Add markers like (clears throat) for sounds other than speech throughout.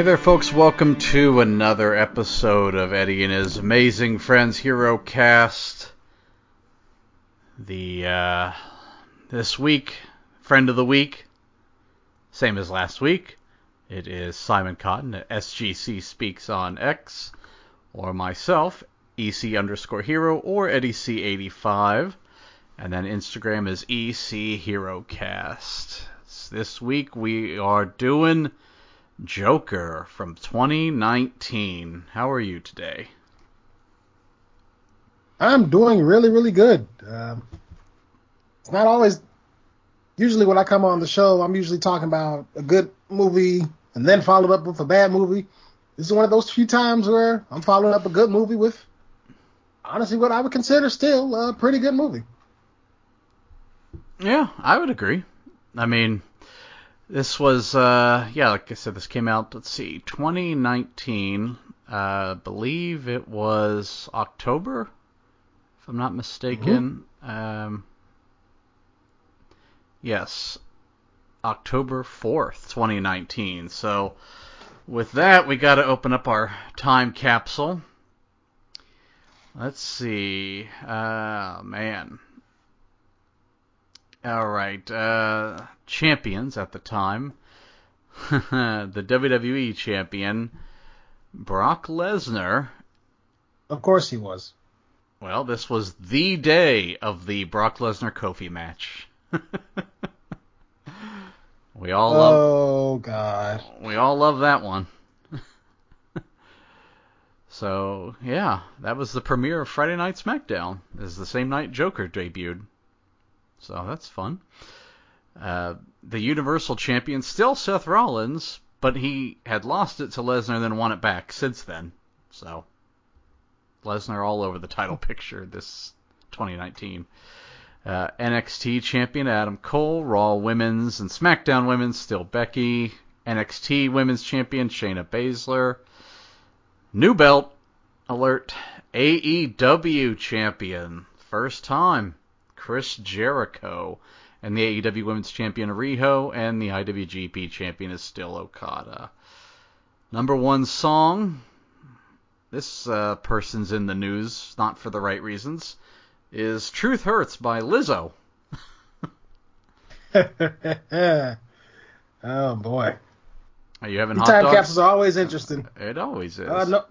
Hey there, folks. Welcome to another episode of Eddie and his Amazing Friends Hero Cast. The uh, this week, friend of the week, same as last week. It is Simon Cotton at SGC Speaks on X, or myself, EC underscore Hero, or Eddie C85, and then Instagram is EC Hero Cast. This week we are doing Joker from 2019. How are you today? I'm doing really, really good. Um, it's not always. Usually, when I come on the show, I'm usually talking about a good movie and then followed up with a bad movie. This is one of those few times where I'm following up a good movie with, honestly, what I would consider still a pretty good movie. Yeah, I would agree. I mean, this was, uh, yeah, like I said, this came out, let's see, 2019. Uh, I believe it was October, if I'm not mistaken. Mm-hmm. Um, yes, October 4th, 2019. So, with that, we got to open up our time capsule. Let's see. Uh, man. All right. Uh, champions at the time. (laughs) the WWE champion, Brock Lesnar. Of course he was. Well, this was the day of the Brock Lesnar Kofi match. (laughs) we all love. Oh God. We all love that one. (laughs) so yeah, that was the premiere of Friday Night SmackDown. Is the same night Joker debuted. So that's fun. Uh, the Universal Champion still Seth Rollins, but he had lost it to Lesnar and then won it back since then. So Lesnar all over the title (laughs) picture this 2019. Uh, NXT Champion Adam Cole, Raw Women's and SmackDown Women's still Becky, NXT Women's Champion Shayna Baszler, new belt alert AEW Champion first time Chris Jericho, and the AEW Women's Champion Riho, and the IWGP Champion is still Okada. Number one song, this uh, person's in the news, not for the right reasons, is Truth Hurts by Lizzo. (laughs) oh boy. Are you having Your hot time dogs? capsules are always interesting. It always is. Uh, no,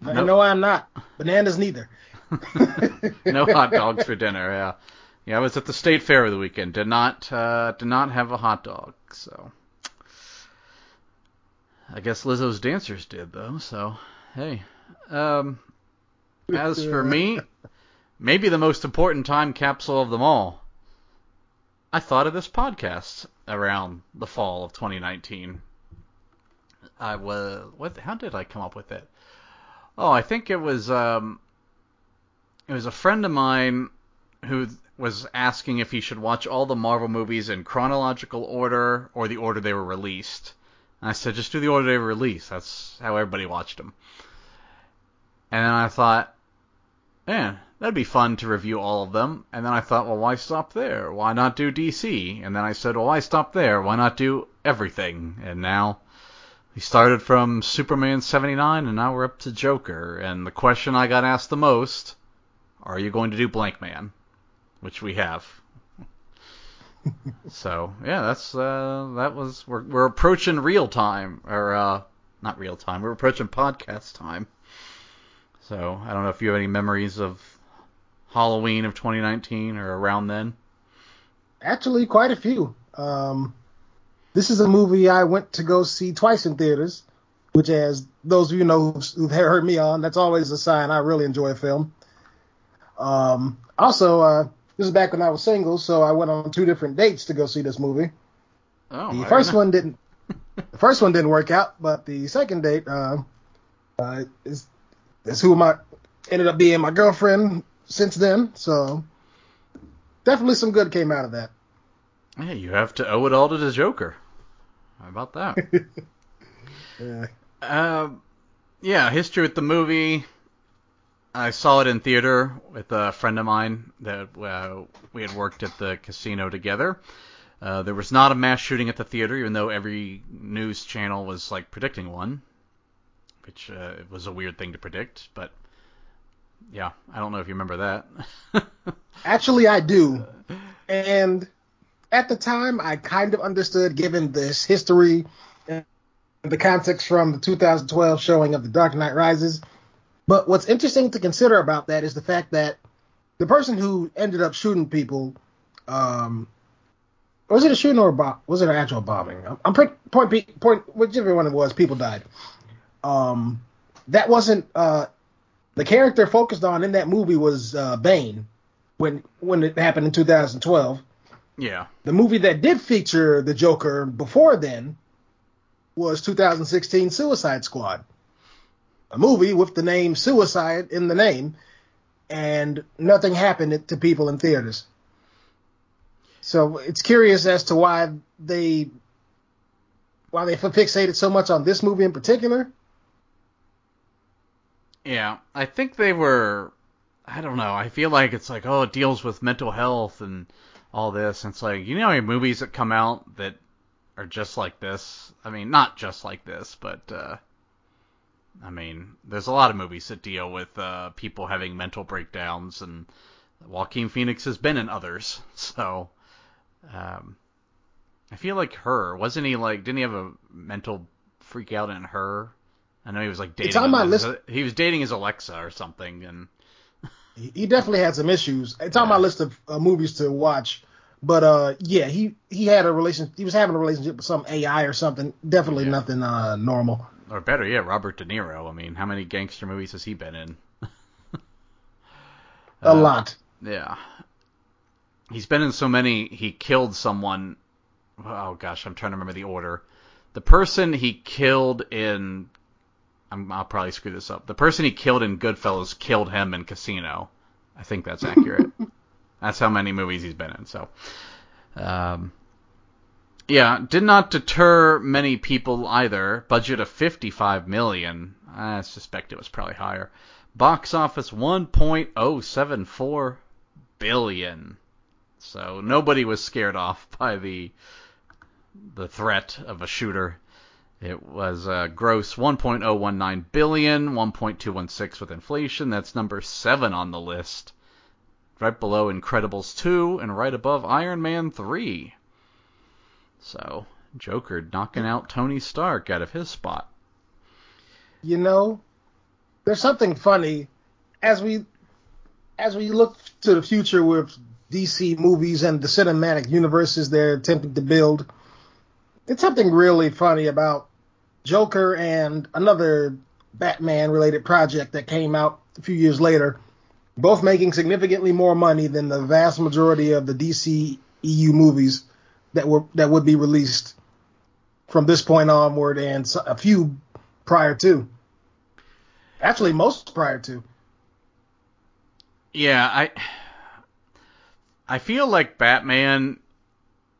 Nope. no, I'm not. Bananas neither. (laughs) no hot dogs for dinner. Yeah, yeah. I was at the state fair of the weekend. Did not uh, did not have a hot dog. So I guess Lizzo's dancers did though. So hey. Um, as for me, (laughs) maybe the most important time capsule of them all. I thought of this podcast around the fall of 2019. I was what? How did I come up with it? Oh, I think it was um, it was a friend of mine who was asking if he should watch all the Marvel movies in chronological order or the order they were released. And I said, just do the order they were released. That's how everybody watched them. And then I thought, man, that'd be fun to review all of them. And then I thought, well, why stop there? Why not do DC? And then I said, well, why stop there? Why not do everything? And now we started from Superman 79 and now we're up to Joker. And the question I got asked the most, are you going to do Blank Man? Which we have. so, yeah, that's uh that was we're we're approaching real time or uh not real time. We're approaching podcast time. So, I don't know if you have any memories of Halloween of 2019 or around then. Actually, quite a few. Um, this is a movie I went to go see twice in theaters, which, as those of you know who've, who've heard me on, that's always a sign I really enjoy a film. Um, also, uh, this is back when I was single, so I went on two different dates to go see this movie. Oh, the first one didn't. the first one didn't work out, but the second date uh, uh, is is who my ended up being my girlfriend since then. So definitely some good came out of that. Yeah, you have to owe it all to the Joker. How about that? (laughs) Yeah. Um, yeah, history with the movie. I saw it in theater with a friend of mine that uh, we had worked at the casino together. Uh, there was not a mass shooting at the theater, even though every news channel was like predicting one, which uh, was a weird thing to predict. But yeah, I don't know if you remember that. (laughs) Actually, I do. And at the time, I kind of understood, given this history and the context from the 2012 showing of The Dark Knight Rises. But what's interesting to consider about that is the fact that the person who ended up shooting people, um, was it a shooting or a bomb? Was it an actual bombing? I'm pretty point point whichever one it was, people died. Um, that wasn't uh, the character focused on in that movie was uh, Bane when when it happened in 2012. Yeah. The movie that did feature the Joker before then was 2016 Suicide Squad, a movie with the name Suicide in the name, and nothing happened to people in theaters. So it's curious as to why they why they fixated so much on this movie in particular. Yeah, I think they were. I don't know. I feel like it's like, oh, it deals with mental health and all this. And it's like, you know, movies that come out that are just like this. I mean, not just like this, but uh, I mean, there's a lot of movies that deal with uh, people having mental breakdowns, and Joaquin Phoenix has been in others. (laughs) So, um, I feel like her wasn't he like? Didn't he have a mental freak out in her? I know he was like dating. It's on my list. He was dating his Alexa or something, and he definitely had some issues. It's on my list of uh, movies to watch. But uh, yeah, he he had a relation. He was having a relationship with some AI or something. Definitely yeah. nothing uh, normal. Or better yet, Robert De Niro. I mean, how many gangster movies has he been in? (laughs) a uh, lot. Yeah. He's been in so many. He killed someone. Oh gosh, I'm trying to remember the order. The person he killed in i will probably screw this up. The person he killed in Goodfellas killed him in Casino. I think that's accurate. (laughs) that's how many movies he's been in. So, um, yeah, did not deter many people either. Budget of 55 million. I suspect it was probably higher. Box office 1.074 billion. So nobody was scared off (laughs) by the the threat of a shooter. It was uh, gross 1.019 billion, 1.216 with inflation. That's number seven on the list. Right below Incredibles 2 and right above Iron Man 3. So, Joker knocking out Tony Stark out of his spot. You know, there's something funny as we as we look to the future with DC movies and the cinematic universes they're attempting to build. It's something really funny about Joker and another Batman related project that came out a few years later, both making significantly more money than the vast majority of the DC EU movies that were that would be released from this point onward and a few prior to. Actually, most prior to. Yeah, I I feel like Batman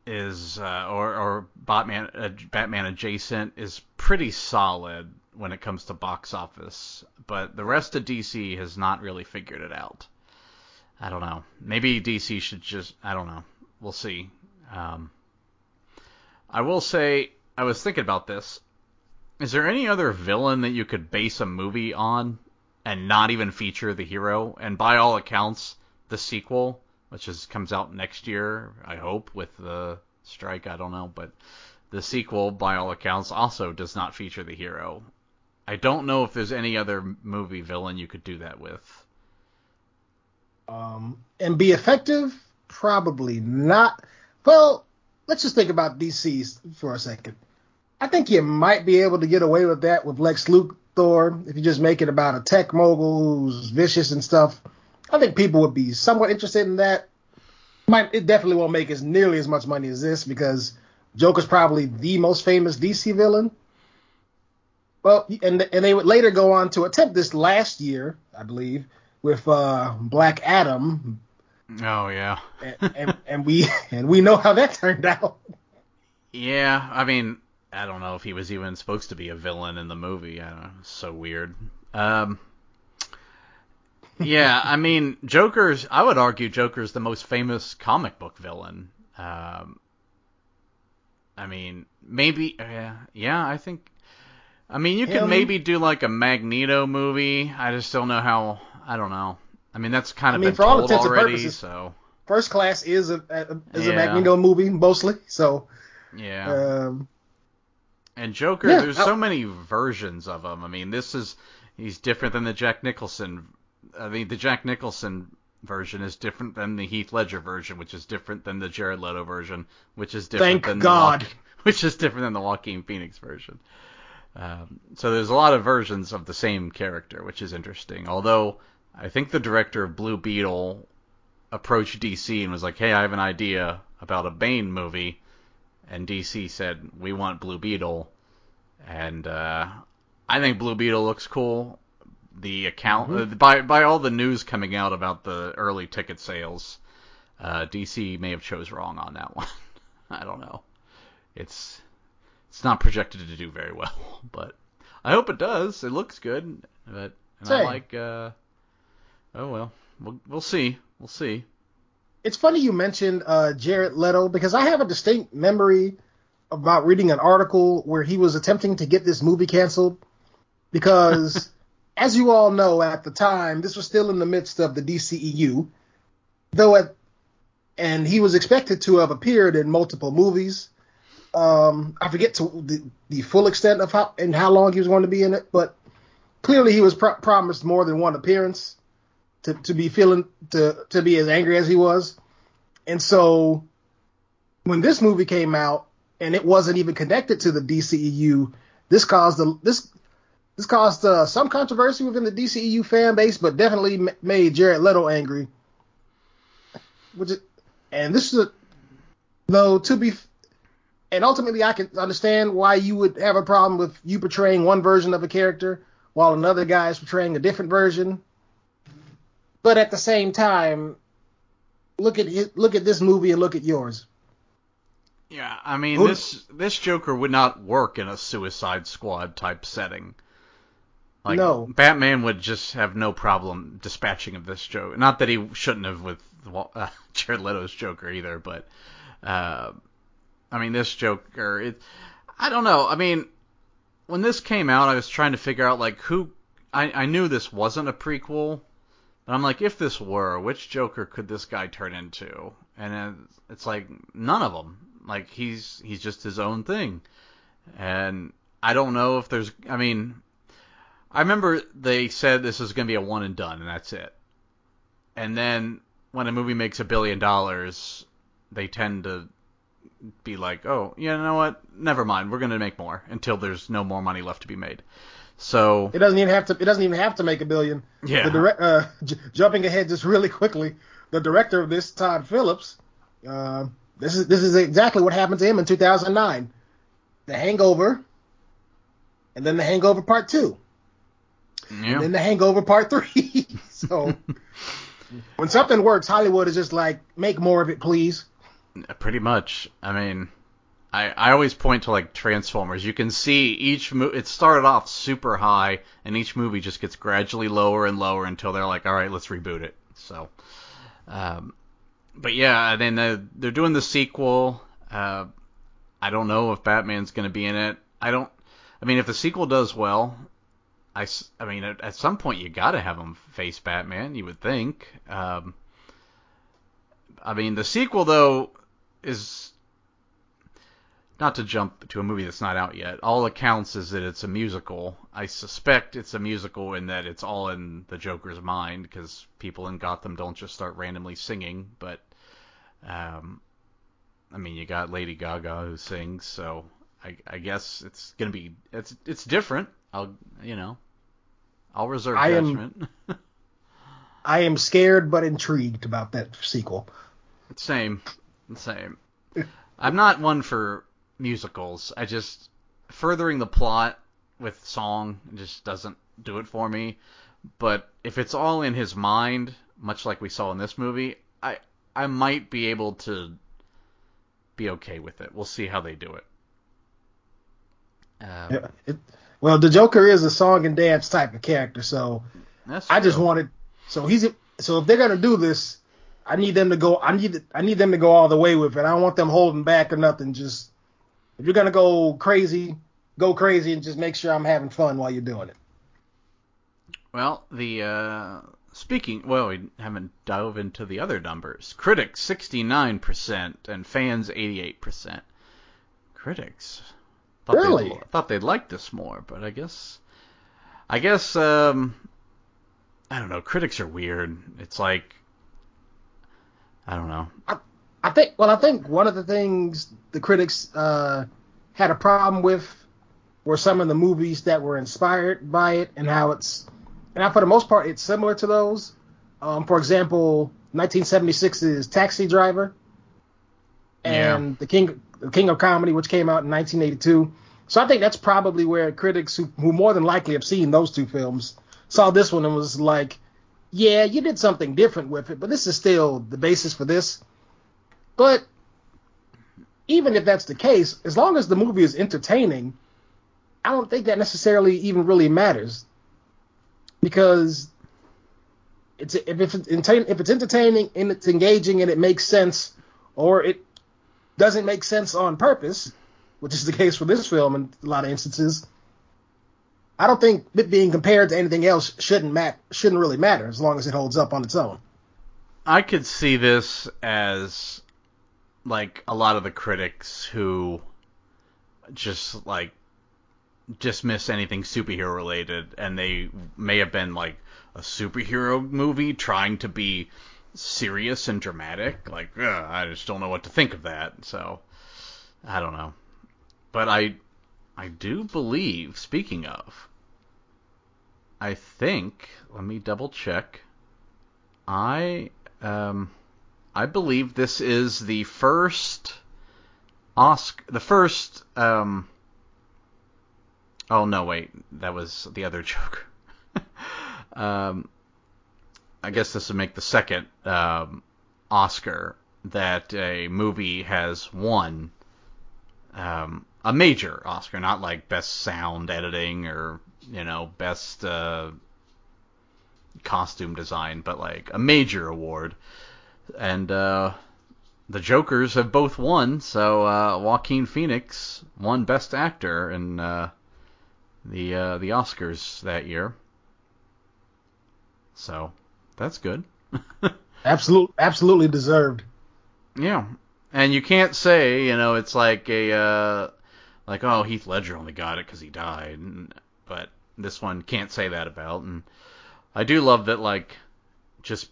is uh, or or Batman uh, Batman adjacent is pretty solid when it comes to box office, but the rest of DC has not really figured it out. I don't know. Maybe DC should just I don't know. We'll see. Um, I will say I was thinking about this. Is there any other villain that you could base a movie on and not even feature the hero? And by all accounts, the sequel which is comes out next year, I hope, with the strike. I don't know, but the sequel, by all accounts, also does not feature the hero. I don't know if there's any other movie villain you could do that with. Um, and be effective? Probably not. Well, let's just think about DC's for a second. I think you might be able to get away with that with Lex Luthor if you just make it about a tech mogul who's vicious and stuff. I think people would be somewhat interested in that. Might it definitely won't make as nearly as much money as this because Joker's probably the most famous DC villain. Well, and and they would later go on to attempt this last year, I believe, with uh, Black Adam. Oh yeah. and, and, and we (laughs) and we know how that turned out. Yeah, I mean, I don't know if he was even supposed to be a villain in the movie. I don't know, It's so weird. Um, yeah, I mean, Joker's. I would argue Joker's the most famous comic book villain. Um, I mean, maybe, uh, yeah, I think. I mean, you could maybe do like a Magneto movie. I just don't know how. I don't know. I mean, that's kind of I mean, for all intents and purposes- so First Class is a, a is a Magneto movie mostly, so yeah. um, And Joker, Yeah, there's I- so many versions of him. I mean, this is he's different than the Jack Nicholson. I mean, the Jack Nicholson version is different than the Heath Ledger version, which is different than the Jared Leto version, which is different Thank than God. the Joaquin, (laughs) which is different than the Joaquin Phoenix version. Um, so there's a lot of versions of the same character, which is interesting. Although I think the director of Blue Beetle approached DC and was like, "Hey, I have an idea about a Bane movie," and DC said, "We want Blue Beetle." And uh, I think Blue Beetle looks cool. The account uh, by by all the news coming out about the early ticket sales, uh, DC may have chose wrong on that one. (laughs) I don't know. It's it's not projected to do very well, (laughs) but I hope it does. It looks good, but and I like. Uh, oh well, we'll we'll see. We'll see. it's funny you mentioned uh, Jared Leto because I have a distinct memory about reading an article where he was attempting to get this movie canceled because, (laughs) as you all know, at the time this was still in the midst of the DCEU, though at and he was expected to have appeared in multiple movies. Um, I forget to the, the full extent of how and how long he was going to be in it, but clearly he was pro- promised more than one appearance to, be feeling to to be as angry as he was. And so when this movie came out and it wasn't even connected to the DCEU, this caused a, this this caused uh, some controversy within the DCEU fan base, but definitely m- made Jared Leto angry. Which is, and this is a, though to be and ultimately I can understand why you would have a problem with you portraying one version of a character while another guy is portraying a different version. But at the same time, look at his, look at this movie and look at yours. Yeah, I mean Who- this this Joker would not work in a Suicide Squad type setting. Like No. Batman would just have no problem dispatching of this Joker. Not that he shouldn't have with (laughs) uh, Jared Leto's Joker either, but uh, I mean this Joker. It, I don't know. I mean, when this came out, I was trying to figure out like who. I I knew this wasn't a prequel, but I'm like, if this were, which Joker could this guy turn into? And it's like none of them. Like he's he's just his own thing, and I don't know if there's. I mean, I remember they said this is going to be a one and done, and that's it. And then when a movie makes a billion dollars, they tend to be like, oh, you know what? Never mind. We're going to make more until there's no more money left to be made. So It doesn't even have to. It doesn't even have to make a billion. yeah, The direct, uh, j- jumping ahead just really quickly, the director of this, Todd Phillips, uh, this is this is exactly what happened to him in 2009. The Hangover, and then The Hangover Part Two, and yeah. then The Hangover Part Three. (laughs) so when something works, Hollywood is just like, make more of it, please. Pretty much. I mean, I I always point to like Transformers. You can see each mo- it started off super high, and each movie just gets gradually lower and lower until they're like, all right, let's reboot it. So, um, but yeah, and then they're doing the sequel. Uh, I don't know if Batman's going to be in it. I don't. I mean, if the sequel does well, I, I mean, at, at some point you got to have him face Batman. You would think. Um, I mean, the sequel though is not to jump to a movie that's not out yet. All accounts is that it's a musical. I suspect it's a musical in that it's all in the Joker's mind because people in Gotham don't just start randomly singing. But um, I mean, you got Lady Gaga who sings, so I, I guess it's gonna be it's it's different. I'll you know I'll reserve I am- judgment. (laughs) I am scared but intrigued about that sequel. Same, same. I'm not one for musicals. I just furthering the plot with song just doesn't do it for me. But if it's all in his mind, much like we saw in this movie, I I might be able to be okay with it. We'll see how they do it. Um, Yeah, it, well, the Joker is a song and dance type of character, so that's I just wanted. So he's so if they're gonna do this, I need them to go. I need I need them to go all the way with it. I don't want them holding back or nothing. Just if you're gonna go crazy, go crazy and just make sure I'm having fun while you're doing it. Well, the uh, speaking, well, we haven't dove into the other numbers. Critics 69% and fans 88%. Critics thought Really? they'd, thought they'd like this more, but I guess I guess um I don't know, critics are weird. It's like I don't know. I think. Well, I think one of the things the critics uh, had a problem with were some of the movies that were inspired by it and how it's. And now, for the most part, it's similar to those. Um, for example, 1976's Taxi Driver and Yeah. the King, the King of Comedy, which came out in 1982. So I think that's probably where critics who, who more than likely have seen those two films saw this one and was like, yeah, you did something different with it, but this is still the basis for this. But even if that's the case, as long as the movie is entertaining, I don't think that necessarily even really matters. Because it's if it's if it's entertaining and it's engaging and it makes sense, or it doesn't make sense on purpose, which is the case for this film in a lot of instances. I don't think it being compared to anything else shouldn't mat shouldn't really matter as long as it holds up on its own. I could see this as like a lot of the critics who just like dismiss anything superhero related and they may have been like a superhero movie trying to be serious and dramatic like I just don't know what to think of that so I don't know. But I I do believe speaking of I think let me double check I um I believe this is the first Oscar, the first. Um, oh no, wait, that was the other (laughs) joke. um, I guess this would make the second um, Oscar that a movie has won. Um, a major Oscar, not like best sound editing or you know best uh, costume design, but like a major award and uh, the Jokers have both won. So uh, Joaquin Phoenix won Best Actor in uh, the uh, the Oscars that year. So that's good. (laughs) Absolute, absolutely deserved. yeah, and you can't say you know it's like a uh, like oh Heath Ledger only got it because he died, and, but this one can't say that about. And I do love that like just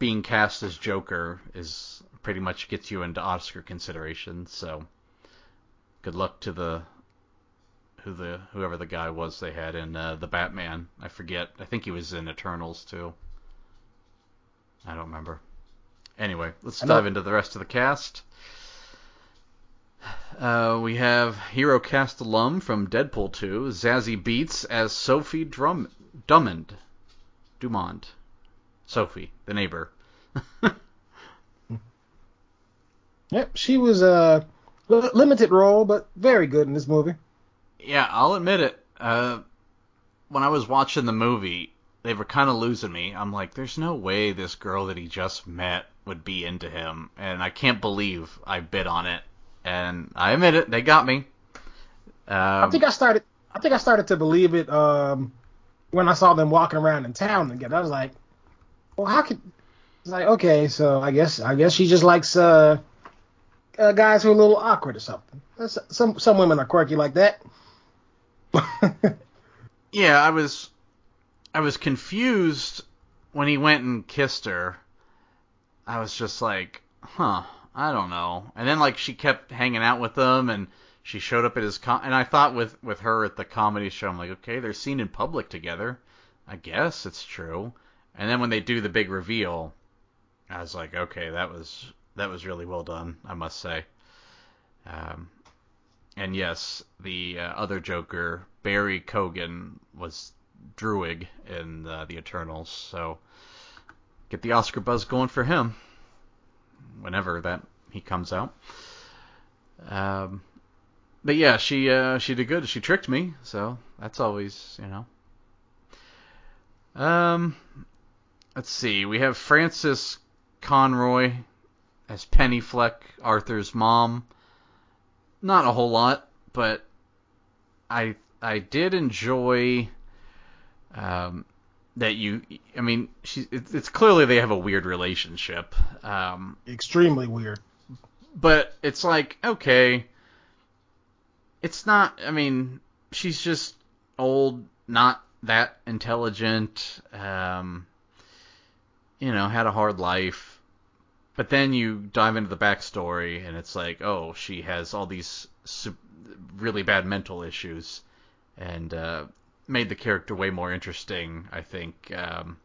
being cast as Joker is pretty much gets you into Oscar consideration. So good luck to the who the whoever the guy was they had in uh, the Batman. I forget. I think he was in Eternals too. I don't remember. Anyway, let's dive into the rest of the cast. Uh, we have hero cast alum from Deadpool 2, Zazie Beetz as Sophie Drum- Drummond. Dumond. Sophie, the neighbor. (laughs) Yep, she was a li- limited role, but very good in this movie. Yeah, I'll admit it. Uh, when I was watching the movie, they were kind of losing me. I'm like, there's no way this girl that he just met would be into him, and I can't believe I bid on it. And I admit it, they got me. Um, I think I started. I think I started to believe it um, when I saw them walking around in town together. I was like, well, how could? It's like okay, so I guess I guess she just likes uh, uh, guys who are a little awkward or something. That's- Some some women are quirky like that. (laughs) yeah, I was, I was confused when he went and kissed her. I was just like, huh, I don't know. And then like she kept hanging out with him, and she showed up at his com- and I thought with with her at the comedy show, I'm like, okay, they're seen in public together. I guess it's true. And then when they do the big reveal, I was like, okay, that was that was really well done, I must say. Um, and yes, the uh, other Joker, Barry Keoghan, was Druig in uh, the Eternals. So get the Oscar buzz going for him whenever that he comes out. Um, but yeah, she uh, she did good. She tricked me, so that's always you know. Um, let's see. We have Frances Conroy as Penny Fleck, Arthur's mom. not a whole lot, but I I did enjoy um, that you. I mean, she, it's, it's clearly they have a weird relationship. Um, Extremely weird. but it's like okay, it's not. I mean, she's just old, not that intelligent. Um, you know, had a hard life. But then you dive into the backstory, and it's like, oh, she has all these really bad mental issues, and uh, made the character way more interesting. I think, um,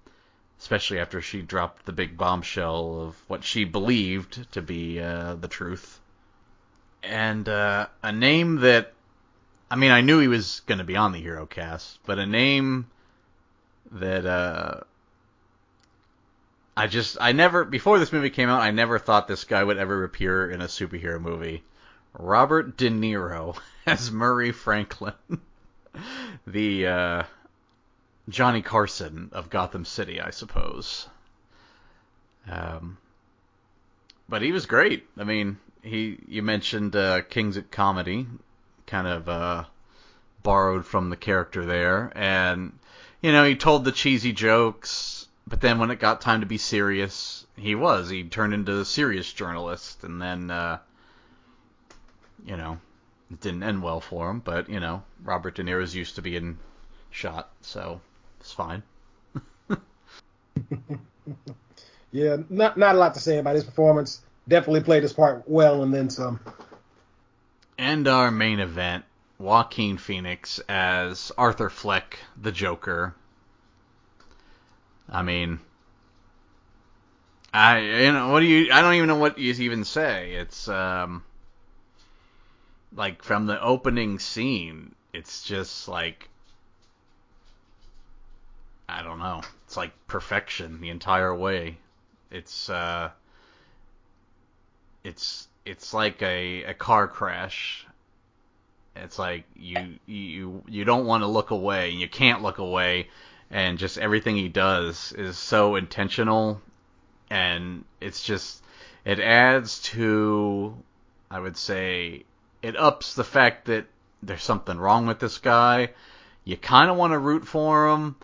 especially after she dropped the big bombshell of what she believed to be uh, the truth, and uh, a name that, I mean, I knew he was going to be on the hero cast, but a name that uh, I just I never before this movie came out I never thought this guy would ever appear in a superhero movie. Robert De Niro (laughs) as Murray Franklin, (laughs) the uh, Johnny Carson of Gotham City, I suppose. Um, but he was great. I mean, he you mentioned uh, Kings of Comedy, kind of uh, borrowed from the character there, and you know he told the cheesy jokes, but then when it got time to be serious, he was he turned into a serious journalist, and then uh, you know it didn't end well for him, but you know Robert De Niro's used to being shot, so it's fine. (laughs) Yeah, not not a lot to say about his performance. Definitely played his part well and then some. And our main event, Joaquin Phoenix as Arthur Fleck, the Joker. I mean, I you know what do you? I don't even know what you even say. It's um, like from the opening scene, it's just like I don't know. It's like perfection the entire way. It's uh, it's it's like a, a car crash. It's like you you you don't want to look away, and you can't look away, and just everything he does is so intentional, and it's just it adds to I would say it ups the fact that there's something wrong with this guy. You kind of want to root for him,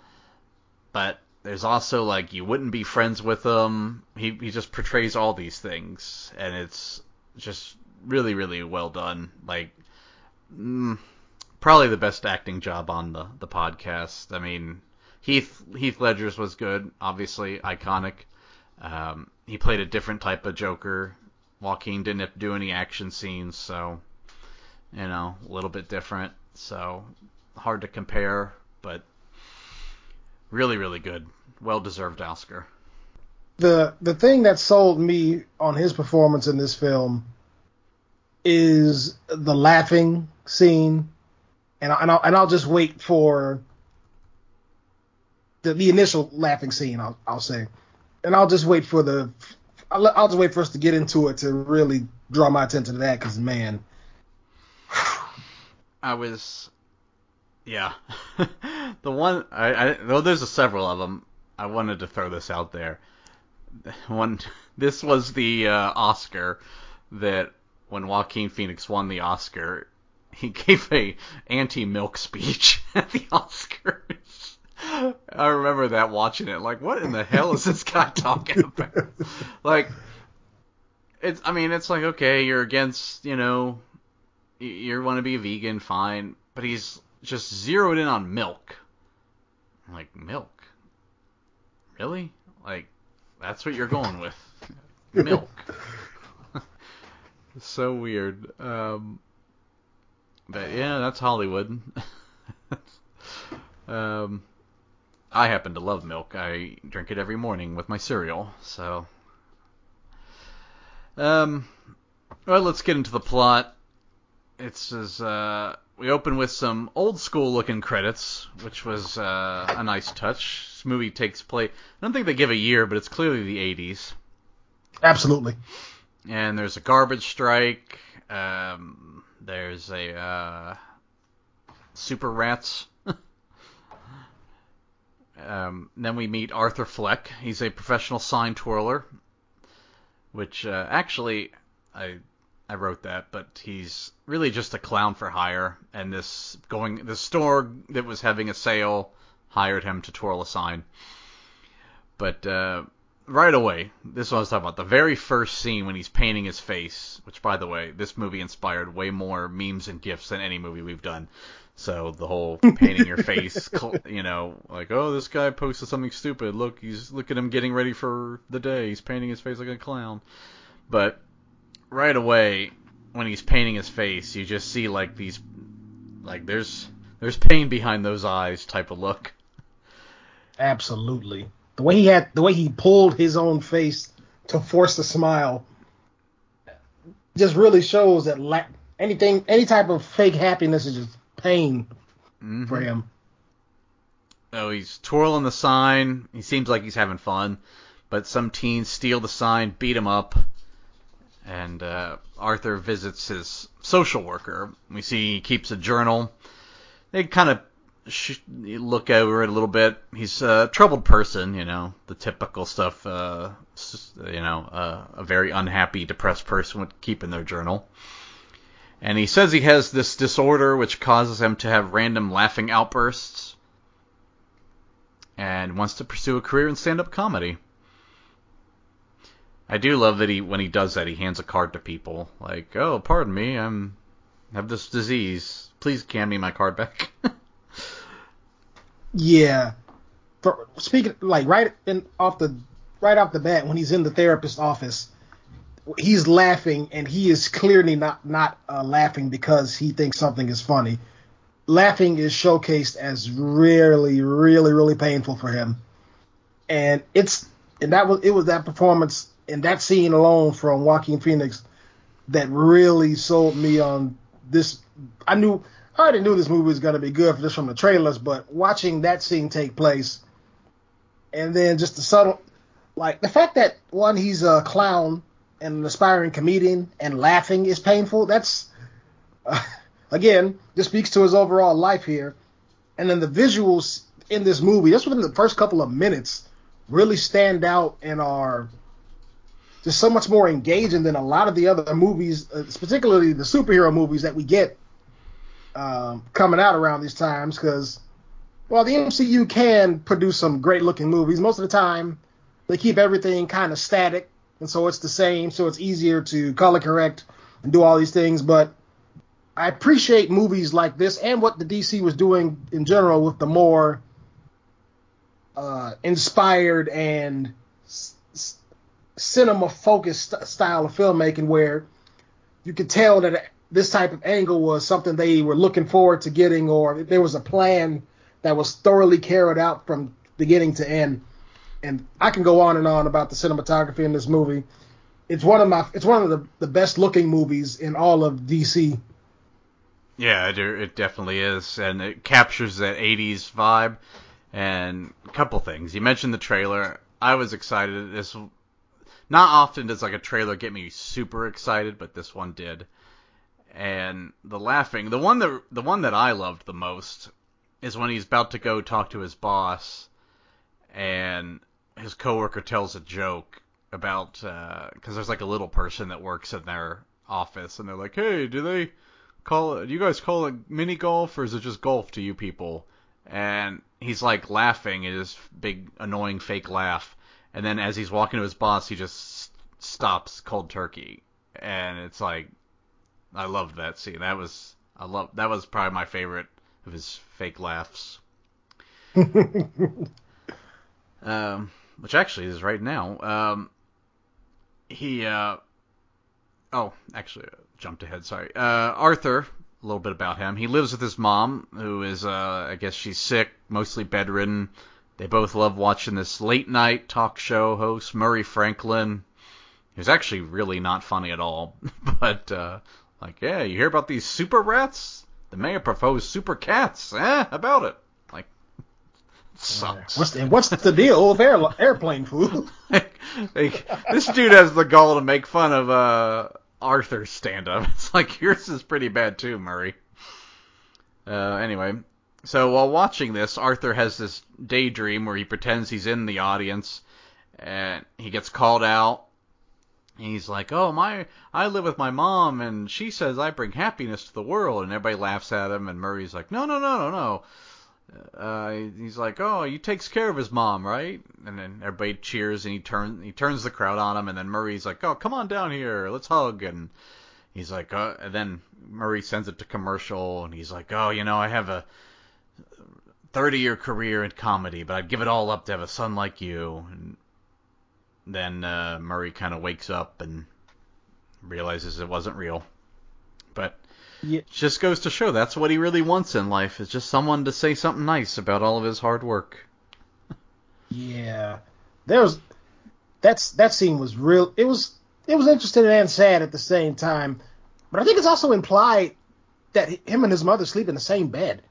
but there's also like you wouldn't be friends with him. He he just portrays all these things, and it's just really really well done. Like mm, probably the best acting job on the the podcast. I mean Heath Heath Ledger's was good, obviously iconic. Um, he played a different type of Joker. Joaquin didn't do any action scenes, so you know a little bit different. So hard to compare, but really really good, well deserved Oscar. The the thing that sold me on his performance in this film is the laughing scene, and I, and I'll, and I'll just wait for the, the initial laughing scene. I'll I'll say, and I'll just wait for the I'll, I'll just wait for us to get into it to really draw my attention to that because man, (sighs) I was, yeah, (laughs) the one I, I though there's a several of them. I wanted to throw this out there. (laughs) One, this was the uh, Oscar that when Joaquin Phoenix won the Oscar, (laughs) he gave a anti-milk speech at the Oscars. I remember that watching it, like, what in the hell is this guy talking about? like, it's, I mean, it's like, okay, you're against, you know, you, want to be vegan, fine, but he's just zeroed in on milk. I'm like, milk? Really? Like, that's what you're going with? Milk. (laughs) so weird. Um, but yeah, that's Hollywood. (laughs) um, I happen to love milk. I drink it every morning with my cereal. So, um, well, let's get into the plot. It's as uh, we open with some old school looking credits, which was uh, a nice touch. This movie takes place. I don't think they give a year, but it's clearly the 80s. absolutely. And there's a garbage strike. Um, there's a uh, super rats. Um, then we meet Arthur Fleck. He's a professional sign twirler, which uh, actually I I wrote that, but he's really just a clown for hire. And this going the store that was having a sale hired him to twirl a sign. But uh, right away, this is I was talking about. The very first scene when he's painting his face, which by the way, this movie inspired way more memes and gifs than any movie we've done. So the whole (laughs) painting your face, you know, like oh this guy posted something stupid. Look, he's look at him getting ready for the day. He's painting his face like a clown. But right away, when he's painting his face, you just see like these, like there's there's pain behind those eyes type of look. Absolutely. The way he had, the way he pulled his own face to force a smile, just really shows that la- anything, any type of fake happiness is just pain mm-hmm. for him. Oh, he's twirling the sign. He seems like he's having fun, but some teens steal the sign, beat him up, and uh, Arthur visits his social worker. We see he keeps a journal. They kind of sh- look over it a little bit. He's a troubled person, you know, the typical stuff. Uh, you know, uh, a very unhappy, depressed person would keep in their journal. And he says he has this disorder which causes him to have random laughing outbursts and wants to pursue a career in stand-up comedy. I do love that he when he does that he hands a card to people like, "Oh, pardon me, I'm have this disease. Please hand me my card back." (laughs) yeah. For, speaking like right in off the right off the bat when he's in the therapist's office, he's laughing and he is clearly not not uh, laughing because he thinks something is funny. Laughing is showcased as really, really, really painful for him, and it's and that was it was that performance and that scene alone from Joaquin Phoenix that really sold me on this. I knew I already knew this movie was gonna be good just from the trailers, but watching that scene take place, and then just the subtle, like the fact that one he's a clown an aspiring comedian and laughing is painful. That's uh, again just speaks to his overall life here. And then the visuals in this movie, just within the first couple of minutes, really stand out and are just so much more engaging than a lot of the other movies, uh, particularly the superhero movies that we get um, coming out around these times. Because while the MCU can produce some great looking movies, most of the time they keep everything kind of static and so it's the same. So it's easier to color correct and do all these things. But I appreciate movies like this and what the DC was doing in general with the more uh, inspired and s- cinema focused st- style of filmmaking, where you could tell that this type of angle was something they were looking forward to getting, or there was a plan that was thoroughly carried out from beginning to end and I can go on and on about the cinematography in this movie. It's one of my it's one of the, the best looking movies in all of DC. Yeah, it, it definitely is, and it captures that '80s vibe. And a couple things. You mentioned the trailer. I was excited. This not often does like a trailer get me super excited, but this one did. And the laughing, the one that the one that I loved the most is when he's about to go talk to his boss, and his coworker tells a joke about because uh, there's like a little person that works in their office, and they're like, "Hey, do they call it? Do you guys call it mini golf, or is it just golf to you people?" And he's like laughing his big annoying fake laugh, and then as he's walking to his boss, he just stops cold turkey, and it's like, I loved that scene. That was I love that was probably my favorite of his fake laughs. (laughs) um, which actually is right now. Um, he, uh, oh, actually, uh, jumped ahead. Sorry. Uh, Arthur, a little bit about him. He lives with his mom, who is, uh, I guess she's sick, mostly bedridden. They both love watching this late night talk show host, Murray Franklin. He's actually really not funny at all, (laughs) but uh, like, yeah, you hear about these super rats? The mayor proposed super cats. Eh, about it sucks. What's the, what's the deal with air, airplane food? like, (laughs) like, this dude has the gall to make fun of uh, Arthur's stand-up. (laughs) It's like yours is pretty bad too, Murray. Uh, anyway, so while watching this, Arthur has this daydream where he pretends he's in the audience, and he gets called out. he's like, "Oh, my, I live with my mom, and she says I bring happiness to the world." And everybody laughs at him, and Murray's like, "No, no, no, no, no." Uh, he's like, "Oh, he takes care of his mom, right?" And then everybody cheers, and he turns he turns the crowd on him, and then Murray's like, "Oh, come on down here, let's hug." And he's like, uh, and then Murray sends it to commercial, and he's like, "Oh, you know, I have a 30 year career in comedy, but I'd give it all up to have a son like you." And then uh, Murray kind of wakes up and realizes it wasn't real. Yeah. just goes to show that's what he really wants in life is just someone to say something nice about all of his hard work. Yeah, there was that's that scene was real. It was it was interesting and sad at the same time, but I think it's also implied that him and his mother sleep in the same bed.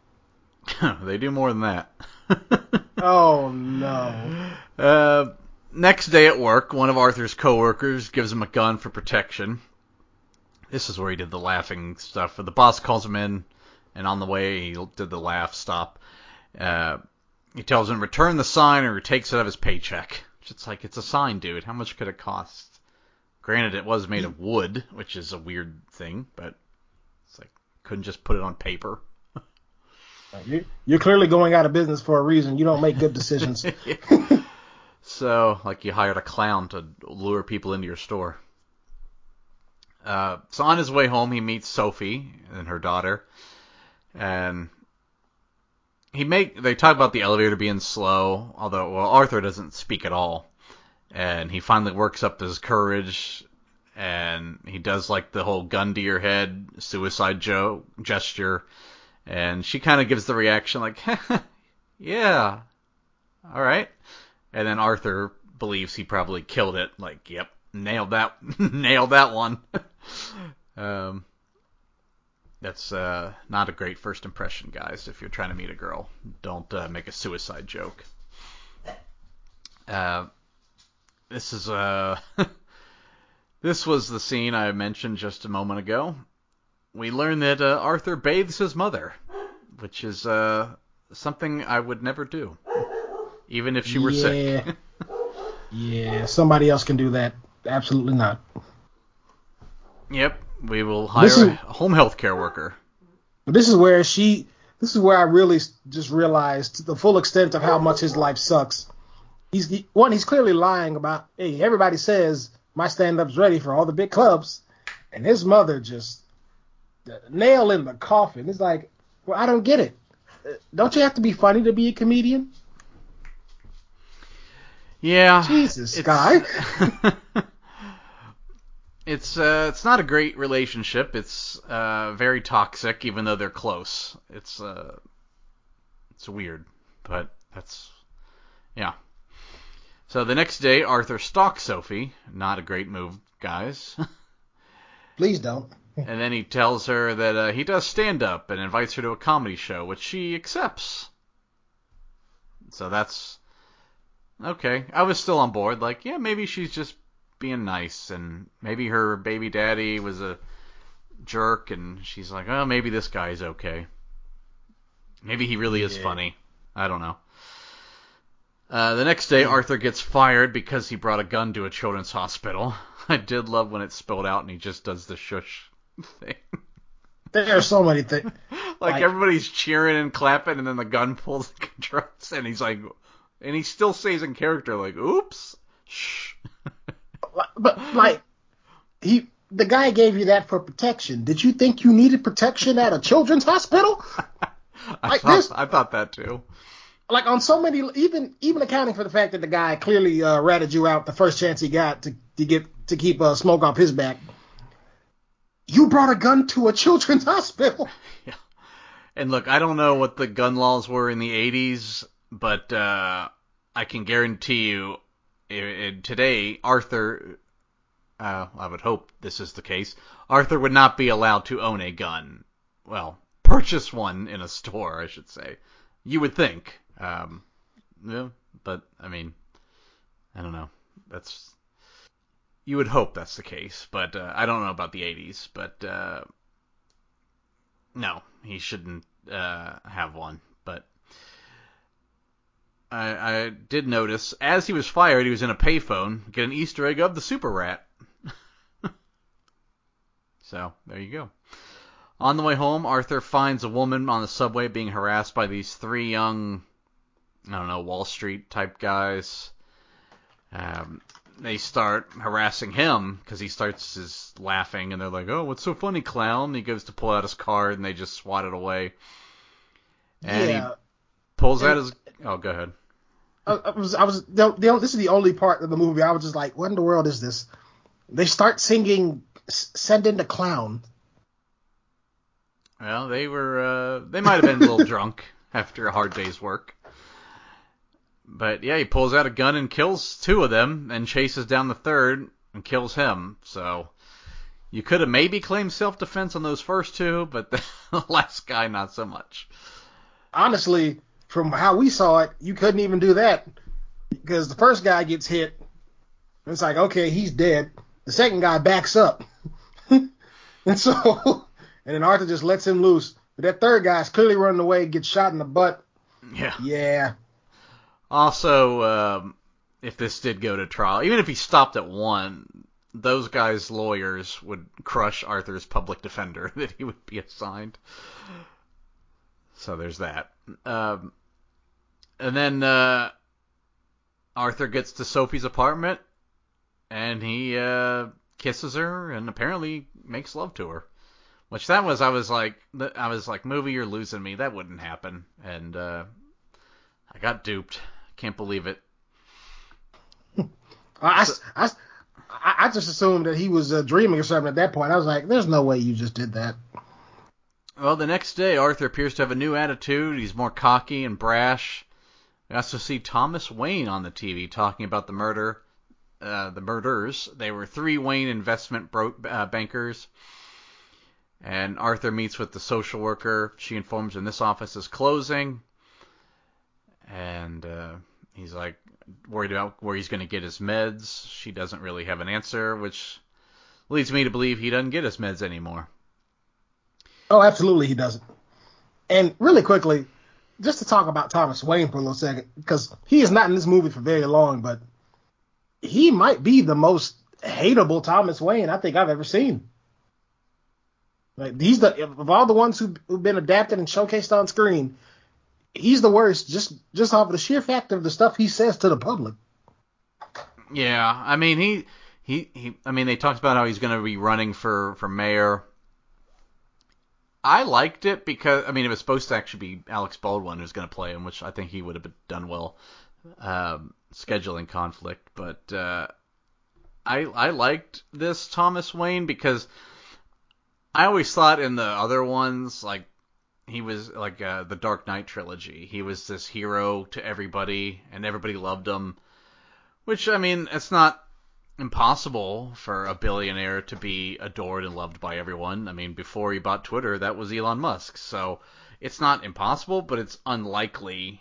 (laughs) they do more than that. (laughs) Oh no! Uh, next day at work, one of Arthur's coworkers gives him a gun for protection. This is where he did the laughing stuff. The boss calls him in, and on the way he did the laugh stop. Uh, he tells him return the sign or he takes it out of his paycheck. It's like it's a sign, dude. How much could it cost? Granted, it was made of wood, which is a weird thing, but it's like couldn't just put it on paper. You're, you're clearly going out of business for a reason. You don't make good decisions. (laughs) So, like you hired a clown to lure people into your store. Uh, so on his way home, he meets Sophie and her daughter, and he make they talk about the elevator being slow. Although, well, Arthur doesn't speak at all, and he finally works up his courage, and he does like the whole gun to your head suicide joke gesture, and she kind of gives the reaction like, (laughs) yeah, all right. And then Arthur believes he probably killed it. Like, yep, nailed that, (laughs) nailed that one. (laughs) um, that's uh, not a great first impression, guys. If you're trying to meet a girl, don't uh, make a suicide joke. Uh, this is uh, (laughs) this was the scene I mentioned just a moment ago. We learn that uh, Arthur bathes his mother, which is uh, something I would never do, even if she were sick. yeah, (laughs) yeah. Somebody else can do that. Absolutely not. Yep, we will hire is- a home health care worker. This is where she. This is where I really just realized the full extent of how much his life sucks. He's he, one. He's clearly lying about. Hey, everybody says my stand-up's ready for all the big clubs, and his mother just the nail in the coffin. It's like, well, I don't get it. Uh, Don't you have to be funny to be a comedian? Yeah, Jesus, guy. (laughs) it's uh, it's not a great relationship. It's uh, very toxic, even though they're close. It's uh, it's weird, but that's yeah. So the next day, Arthur stalks Sophie. Not a great move, guys. (laughs) Please don't. (laughs) and then he tells her that uh, he does stand up and invites her to a comedy show, which she accepts. So that's okay. I was still on board. Like, yeah, maybe she's just being nice, and maybe her baby daddy was a jerk, and she's like, oh, maybe this guy's okay. Maybe he really is Yeah. funny. I don't know. Uh, the next day, Arthur gets fired because he brought a gun to a children's hospital. (laughs) I did love when it spilled out and he just does the shush thing. There are so many things. (laughs) like Like- everybody's cheering and clapping, and then the gun pulls the (laughs) controls, and he's like, and he still stays in character, like, "Oops, shh." But like, he the guy gave you that for protection. Did you think you needed protection at a children's hospital? (laughs) I Like thought, this- I thought that too. like on so many, even even accounting for the fact that the guy clearly uh, ratted you out the first chance he got to to get to keep uh, smoke off his back. You brought a gun to a children's (laughs) hospital. (laughs) Yeah. And look, I don't know what the gun laws were in the 80s, but uh, I can guarantee you, i today, Arthur, uh, I would hope this is the case, Arthur would not be allowed to own a gun. Well, purchase one in a store, I should say. You would think. Um, yeah, but, I mean, I don't know. That's. You would hope that's the case, but uh, I don't know about the 80s, but. Uh, no, he shouldn't uh, have one. I, I did notice as he was fired, he was in a payphone, get an Easter egg of the Super Rat. (laughs) So there you go. On the way home, Arthur finds a woman on the subway being harassed by these three young, I don't know, Wall Street type guys. Um, they start harassing him because he starts his laughing, and they're like, "Oh, what's so funny, clown?" He goes to pull out his card, and they just swat it away. And yeah. he pulls out his. Oh, go ahead. I, I was, I was, this is the only part of the movie I was just like, what in the world is this? They start singing "Send in the Clown." Well, they were, uh, they might have been a little (laughs) drunk after a hard day's work. But yeah, he pulls out a gun and kills two of them, and chases down the third and kills him. So you could have maybe claimed self-defense on those first two, but (laughs) the last guy not so much. Honestly, from how we saw it, you couldn't even do that because the first guy gets hit. It's like okay, he's dead. The second guy backs up, (laughs) and so (laughs) and then Arthur just lets him loose. But that third guy's clearly running away, gets shot in the butt. Yeah. Yeah. Also, um, if this did go to trial, even if he stopped at one, those guys' lawyers would crush Arthur's public defender (laughs) that he would be assigned. So there's that. Um, and then uh, Arthur gets to Sophie's apartment, and he uh, kisses her, and apparently makes love to her. Which that was, I was like, I was like, movie, you're losing me. That wouldn't happen, and uh, I got duped. Can't believe it. (laughs) I, I, I, just assumed that he was uh, dreaming or something at that point. I was like, there's no way you just did that. Well, the next day, Arthur appears to have a new attitude. He's more cocky and brash. We also see Thomas Wayne on the TV talking about the murder, uh, the murders. They were three Wayne investment bro- uh, bankers. And Arthur meets with the social worker. She informs him this office is closing. And uh, he's like worried about where he's going to get his meds. She doesn't really have an answer, which leads me to believe he doesn't get his meds anymore. Oh, absolutely, he doesn't. And really quickly, just to talk about Thomas Wayne for a little second, because he is not in this movie for very long, but he might be the most hateable Thomas Wayne I think I've ever seen. Like he's the of all the ones who, who've been adapted and showcased on screen, he's the worst just just off of the sheer fact of the stuff he says to the public. Yeah, I mean he he he. I mean they talked about how he's going to be running for for mayor. I liked it because I mean it was supposed to actually be Alex Baldwin who's going to play him, which I think he would have done well. Um, scheduling conflict, but uh, I I liked this Thomas Wayne because I always thought in the other ones like he was like uh, the Dark Knight trilogy. He was this hero to everybody, and everybody loved him. Which I mean, it's not impossible for a billionaire to be adored and loved by everyone. I mean, before he bought Twitter, that was Elon Musk. So it's not impossible, but it's unlikely.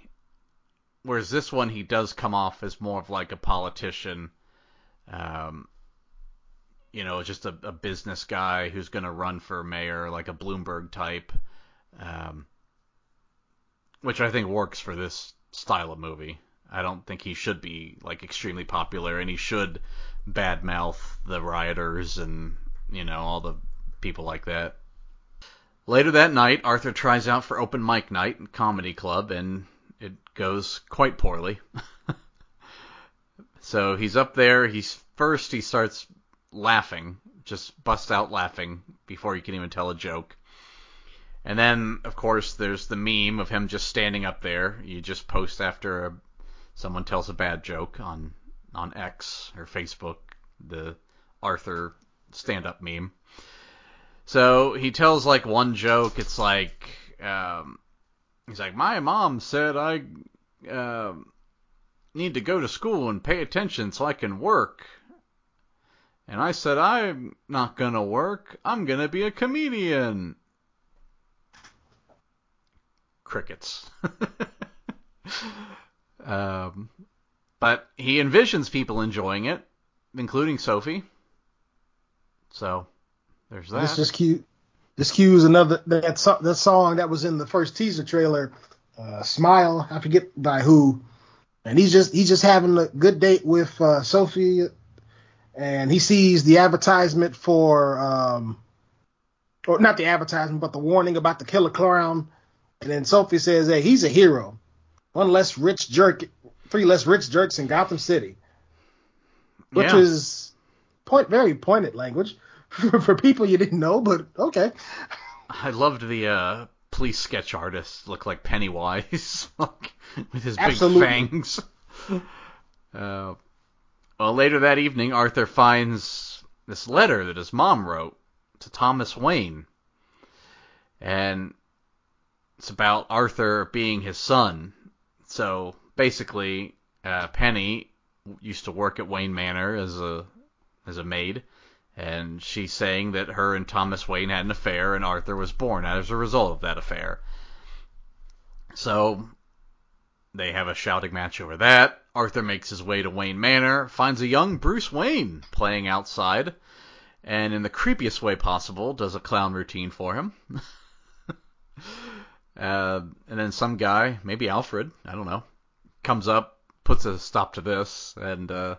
Whereas this one, he does come off as more of like a politician. Um, you know, just a, a business guy who's going to run for mayor, like a Bloomberg type, um, which I think works for this style of movie. I don't think he should be like extremely popular, and he should badmouth the rioters and you know all the people like that. Later that night, Arthur tries out for open mic night at comedy club, and it goes quite poorly. (laughs) so he's up there. He's first. He starts laughing, just bust out laughing before you can even tell a joke. And then, of course, there's the meme of him just standing up there. You just post after a, someone tells a bad joke on on X or Facebook, the Arthur stand-up meme. So he tells like one joke. It's like um, he's like, my mom said I uh, need to go to school and pay attention so I can work. And I said, I'm not to work. I'm to be a comedian. Crickets. (laughs) um, but he envisions people enjoying it, including Sophie. So there's that. This just cute. This cues another that so, that song that was in the first teaser trailer, uh, "Smile." I forget by who, and he's just he's just having a good date with uh, Sophie and he sees the advertisement for um, or not the advertisement, but the warning about the killer clown. And then Sophie says, "Hey, he's a hero. One less rich jerk, three less rich jerks in Gotham City," which Yeah. is point very pointed language (laughs) for, for people you didn't know. But okay, I loved the uh, police sketch artist look like Pennywise, (laughs) like, with his Absolutely. big fangs. Uh, well, later that evening, Arthur finds this letter that his mom wrote to Thomas Wayne, and it's about Arthur being his son. So basically, uh, Penny used to work at Wayne Manor as a as a maid, and she's saying that her and Thomas Wayne had an affair, and Arthur was born as a result of that affair. So they have a shouting match over that. Arthur makes his way to Wayne Manor, finds a young Bruce Wayne playing outside, and in the creepiest way possible, does a clown routine for him. (laughs) uh, and then some guy, maybe Alfred, I don't know, comes up, puts a stop to this, and uh,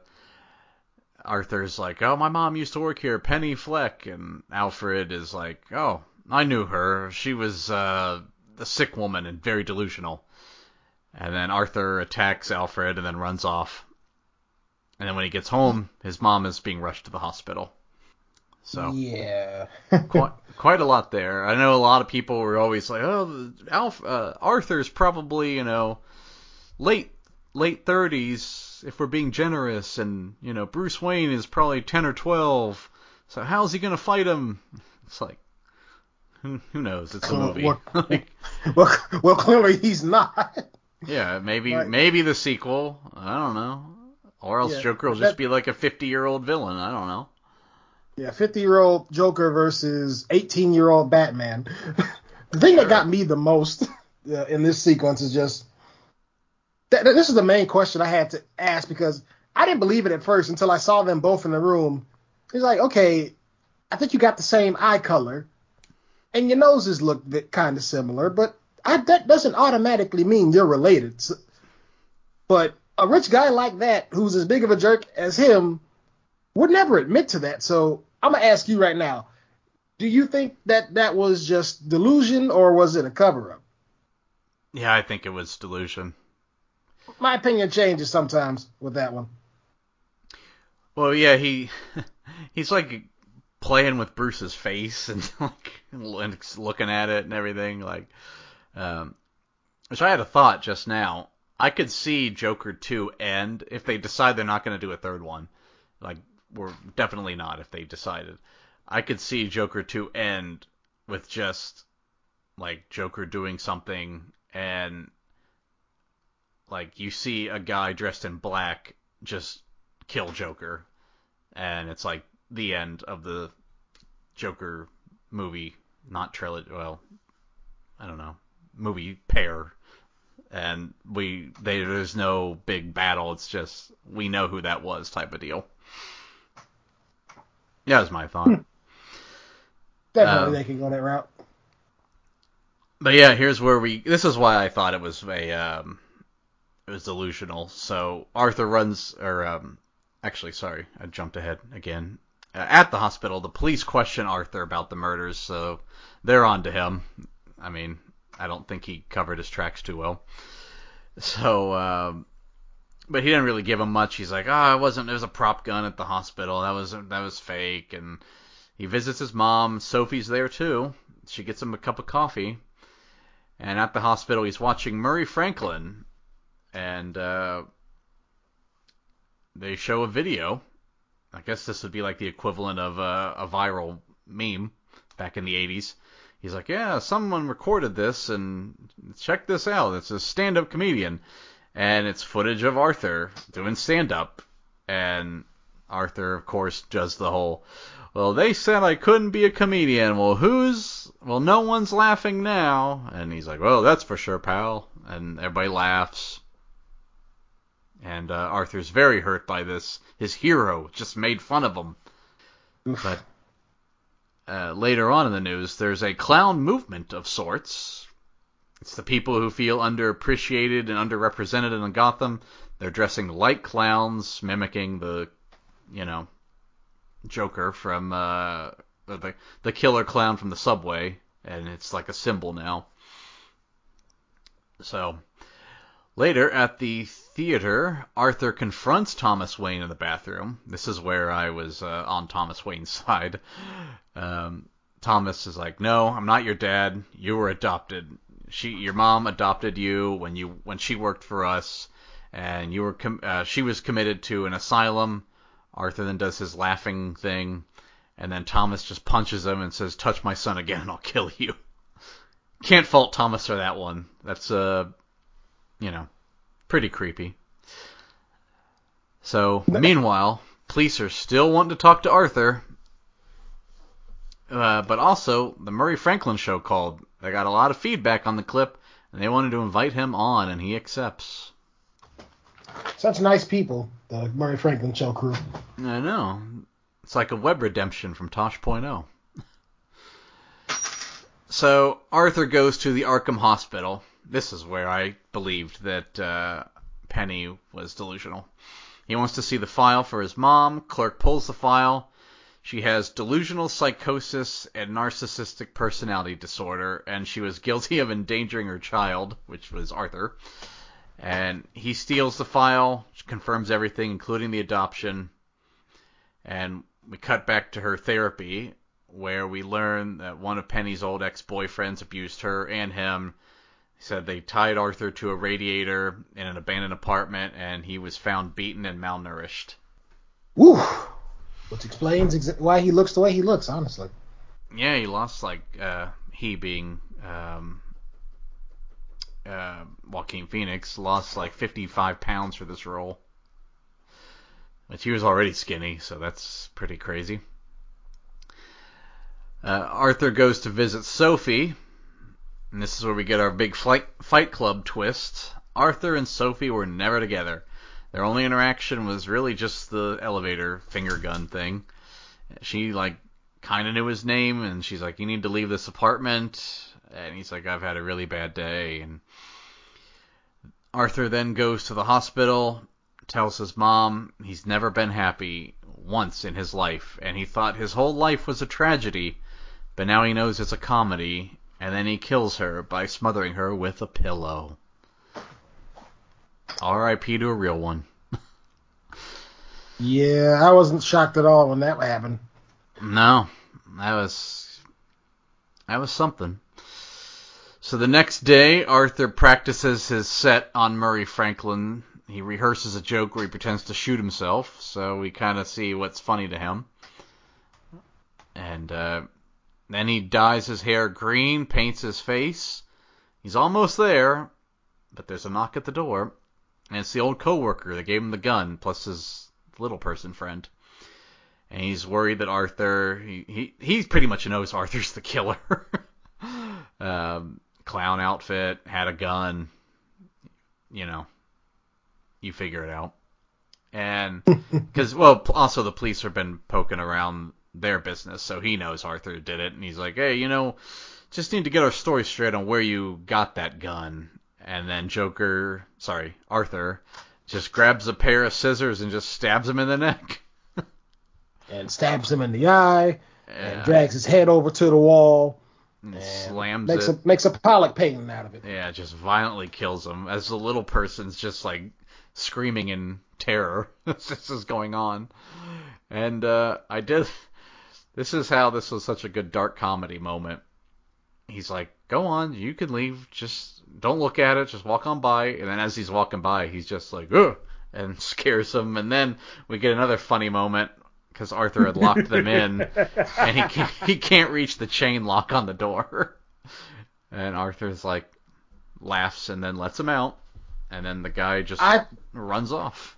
Arthur's like, "Oh, my mom used to work here, Penny Fleck," and Alfred is like, "Oh, I knew her. She was uh, a sick woman and very delusional." And then Arthur attacks Alfred and then runs off. And then when he gets home, his mom is being rushed to the hospital. So yeah, (laughs) quite, quite a lot there. I know a lot of people were always like, "Oh, Alf, uh, Arthur's probably you know late late 30s if we're being generous, and you know Bruce Wayne is probably 10 or 12. So how's he gonna fight him?" It's like, who, who knows? It's a movie. Like, (laughs) well, well, clearly he's not. yeah, maybe Right. maybe the sequel. I don't know. Or else Yeah, Joker will that- just be like a 50 year old villain. I don't know. Yeah, 50 year old Joker versus 18 year old Batman. (laughs) the thing that got me the most uh, in this sequence is just that- this is the main question I had to ask because I didn't believe it at first until I saw them both in the room. It's like, okay, I think you got the same eye color and your noses look kind of similar, but I, that doesn't automatically mean you're related. So- but a rich guy like that, who's as big of a jerk as him, would never admit to that. So I'm gonna ask you right now: Do you think that that was just delusion, or was it a cover-up? Yeah, I think it was delusion. My opinion changes sometimes with that one. Well, yeah, he (laughs) he's like playing with Bruce's face and (laughs) like and looking at it and everything. Like, um, which I had a thought just now. I could see Joker two end if they decide they're not going to do a third one. Like, we're definitely not if they decided. I could see Joker two end with just like Joker doing something and like you see a guy dressed in black just kill Joker, and it's like the end of the Joker movie, not trilogy. Well, I don't know, movie pair, and we they, there's no big battle. It's just we know who that was type of deal. Yeah, that was my thought. Definitely, Um, they can go that route. But yeah, here's where we. This is why I thought it was a. Um, was delusional. So Arthur runs, or um, actually, sorry, I jumped ahead again. Uh, at the hospital, the police question Arthur about the murders, so they're on to him. I mean, I don't think he covered his tracks too well. So, um, but he didn't really give him much. He's like, oh, it wasn't. It was a prop gun at the hospital. That was that was fake. And he visits his mom. Sophie's there too. She gets him a cup of coffee. And at the hospital, he's watching Murray Franklin, and uh, they show a video. I guess this would be like the equivalent of a, a viral meme back in the 80s. He's like, yeah, someone recorded this, and check this out. It's a stand-up comedian, and it's footage of Arthur doing stand-up, and Arthur, of course, does the whole. Well, they said I couldn't be a comedian. Well, who's? Well, no one's laughing now. And he's like, well, that's for sure, pal. And everybody laughs. And uh, Arthur's very hurt by this. His hero just made fun of him. But uh, later on in the news, there's a clown movement of sorts. It's the people who feel underappreciated and underrepresented in Gotham. They're dressing like clowns, mimicking the, you know, Joker from uh, the the killer clown from the subway, and it's like a symbol now. So later at the theater, Arthur confronts Thomas Wayne in the bathroom. This is where I was uh, on Thomas Wayne's (laughs) side. Um, Thomas is like, "No, I'm not your dad. You were adopted. She, your mom adopted you when you when she worked for us, and you were com- uh, she was committed to an asylum." Arthur then does his laughing thing, and then Thomas just punches him and says, "Touch my son again, and I'll kill you." (laughs) Can't fault Thomas for that one. That's uh, you know, pretty creepy. So, meanwhile, police are still wanting to talk to Arthur, uh, but also the Murray Franklin show called. They got a lot of feedback on the clip, and they wanted to invite him on, and he accepts. Such nice people, the Murray Franklin show crew. I know. It's like a web redemption from Tosh.0. (laughs) So Arthur goes to the Arkham Hospital. This is where I believed that uh, Penny was delusional. He wants to see the file for his mom. Clerk pulls the file. She has delusional psychosis and narcissistic personality disorder, and she was guilty of endangering her child, which was Arthur. And he steals the file, confirms everything, including the adoption. And we cut back to her therapy, where we learn that one of Penny's old ex-boyfriends abused her and him. He said they tied Arthur to a radiator in an abandoned apartment, and he was found beaten and malnourished. Woo! Which explains exa- why he looks the way he looks, honestly. Yeah, he lost like uh, he being um, uh, Joaquin Phoenix lost like 55 pounds for this role. But he was already skinny, so that's pretty crazy. Uh, Arthur goes to visit Sophie, and this is where we get our big flight, Fight Club twist. Arthur and Sophie were never together. Their only interaction was really just the elevator finger gun thing. She like kind of knew his name, and she's like, "You need to leave this apartment." And he's like, "I've had a really bad day." And Arthur then goes to the hospital, tells his mom he's never been happy once in his life, and he thought his whole life was a tragedy, but now he knows it's a comedy, and then he kills her by smothering her with a pillow. R.I.P. to a real one. (laughs) Yeah, I wasn't shocked at all when that happened. No, that was that was something. So the next day, Arthur practices his set on Murray Franklin. He rehearses a joke where he pretends to shoot himself, so we kind of see what's funny to him. And uh, then he dyes his hair green, paints his face. He's almost there, but there's a knock at the door, and it's the old coworker that gave him the gun, plus his little person friend. And he's worried that Arthur, he he, he pretty much knows (laughs) Arthur's the killer. (laughs) um, clown outfit, had a gun, you know, you figure it out. And (laughs) because well, also the police have been poking around their business, so he knows Arthur did it, and he's like, hey, you know, just need to get our story straight on where you got that gun. And then Joker, sorry, Arthur, just grabs a pair of scissors and just stabs him in the neck. (laughs) And stabs him in the eye, Yeah. and drags his head over to the wall, And and slams makes it. a makes a Pollock painting out of it. Yeah, just violently kills him as the little person's just like screaming in terror. as (laughs) this is going on. And uh, I did. This is how this was such a good dark comedy moment. He's like, "Go on, you can leave. Just don't look at it. Just walk on by." And then as he's walking by, he's just like, "Ugh," and (laughs) scares him. And then we get another funny moment because Arthur had locked them in, (laughs) and he can't, he can't reach the chain lock on the door. (laughs) And Arthur's like laughs and then lets him out, and then the guy just I runs off.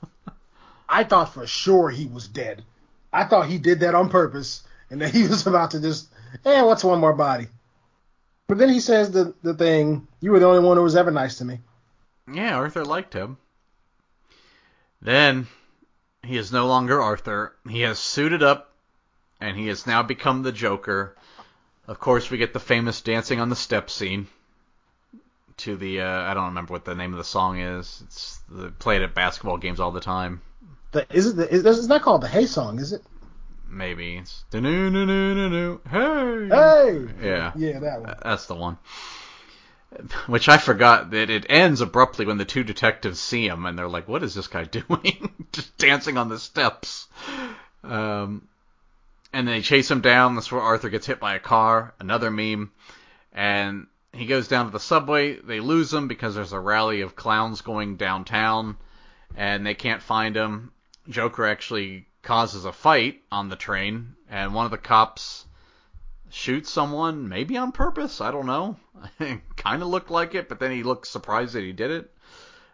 I thought for sure he was dead. I thought he did that on purpose, and that (laughs) he was about to just, eh, what's one more body? But then he says the the thing, you were the only one who was ever nice to me. yeah, Arthur liked him. Then he is no longer Arthur. He has suited up, and he has now become the Joker. Of course, we get the famous dancing on the steps scene. To the uh, I don't remember what the name of the song is. It's the, played at basketball games all the time. The, is it? The, is, it's not called the Hey song, is it? Maybe. It's "Do-do-do-do-do-do, hey. Hey. Yeah. Yeah, that one. That's the one. Which I forgot that it ends abruptly when the two detectives see him and they're like, "What is this guy (laughs) doing? Just dancing on the steps." Um, and they chase him down. That's where Arthur gets hit by a car. Another meme. And he goes down to the subway. They lose him because there's a rally of clowns going downtown, and they can't find him. Joker actually causes a fight on the train, and one of the cops shoots someone, maybe on purpose. I don't know. (laughs) kind of looked like it, but then he looked surprised that he did it.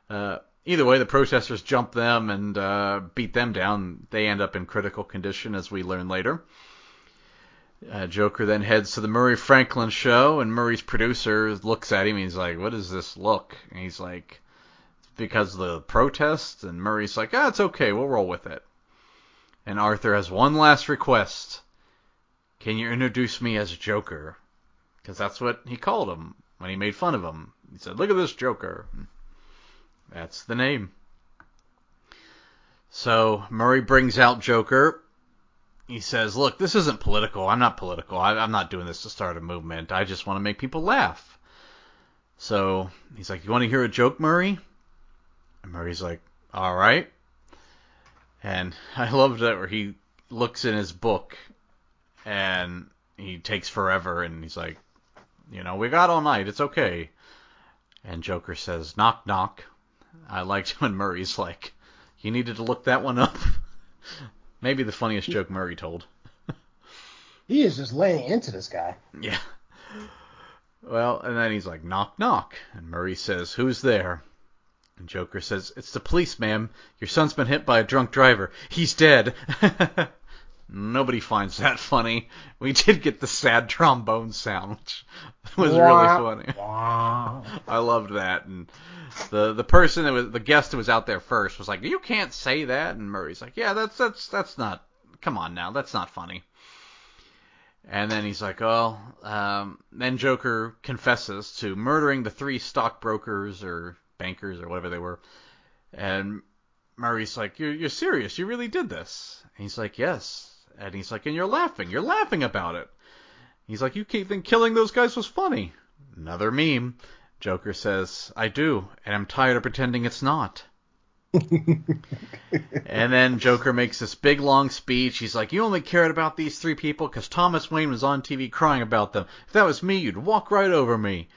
Uh, either way, the protesters jump them and uh, beat them down. They end up in critical condition, as we learn later. Uh, Joker then heads to the Murray Franklin show, and Murray's producer looks at him. And he's like, "What is this look?" And he's like, "Because of the protest." And Murray's like, "Ah, it's okay. We'll roll with it." And Arthur has one last request. Can you introduce me as Joker? Because that's what he called him when he made fun of him. He said, "Look at this Joker." That's the name. So Murray brings out Joker. He says, "Look, this isn't political. I'm not political. I, I'm not doing this to start a movement. I just want to make people laugh." So he's like, "You want to hear a joke, Murray?" And Murray's like, "All right." And (laughs) I love that where he looks in his book and he takes forever and he's like, you know, we got all night. It's okay. And Joker says, knock, knock. I liked (laughs) when Murray's like, you needed to look that one up. (laughs) Maybe the funniest joke Murray told. He is just laying into this guy. Yeah. Well, and then he's like, knock, knock. And Murray says, who's there? And Joker says, it's the police, ma'am. Your son's been hit by a drunk driver. He's dead. (laughs) Nobody finds that funny. We did get the sad trombone sound, (laughs) which was really funny. (laughs) I loved that. And the the person that was the guest who was out there first was like, "You can't say that." And Murray's like, "Yeah, that's that's that's not. Come on now, that's not funny." And then he's like, "Oh." Um, then Joker confesses to murdering the three stockbrokers or bankers or whatever they were. And Murray's like, "You're you're serious? You really did this?" And he's like, "Yes." And he's like, "And you're laughing? You're laughing about it?" He's like, "You keep think killing those guys was funny?" Another meme. Joker says, I do, and I'm tired of pretending it's not. (laughs) and then Joker makes this big long speech. He's like, You only cared about these three people because Thomas Wayne was on TV crying about them. If that was me, you'd walk right over me.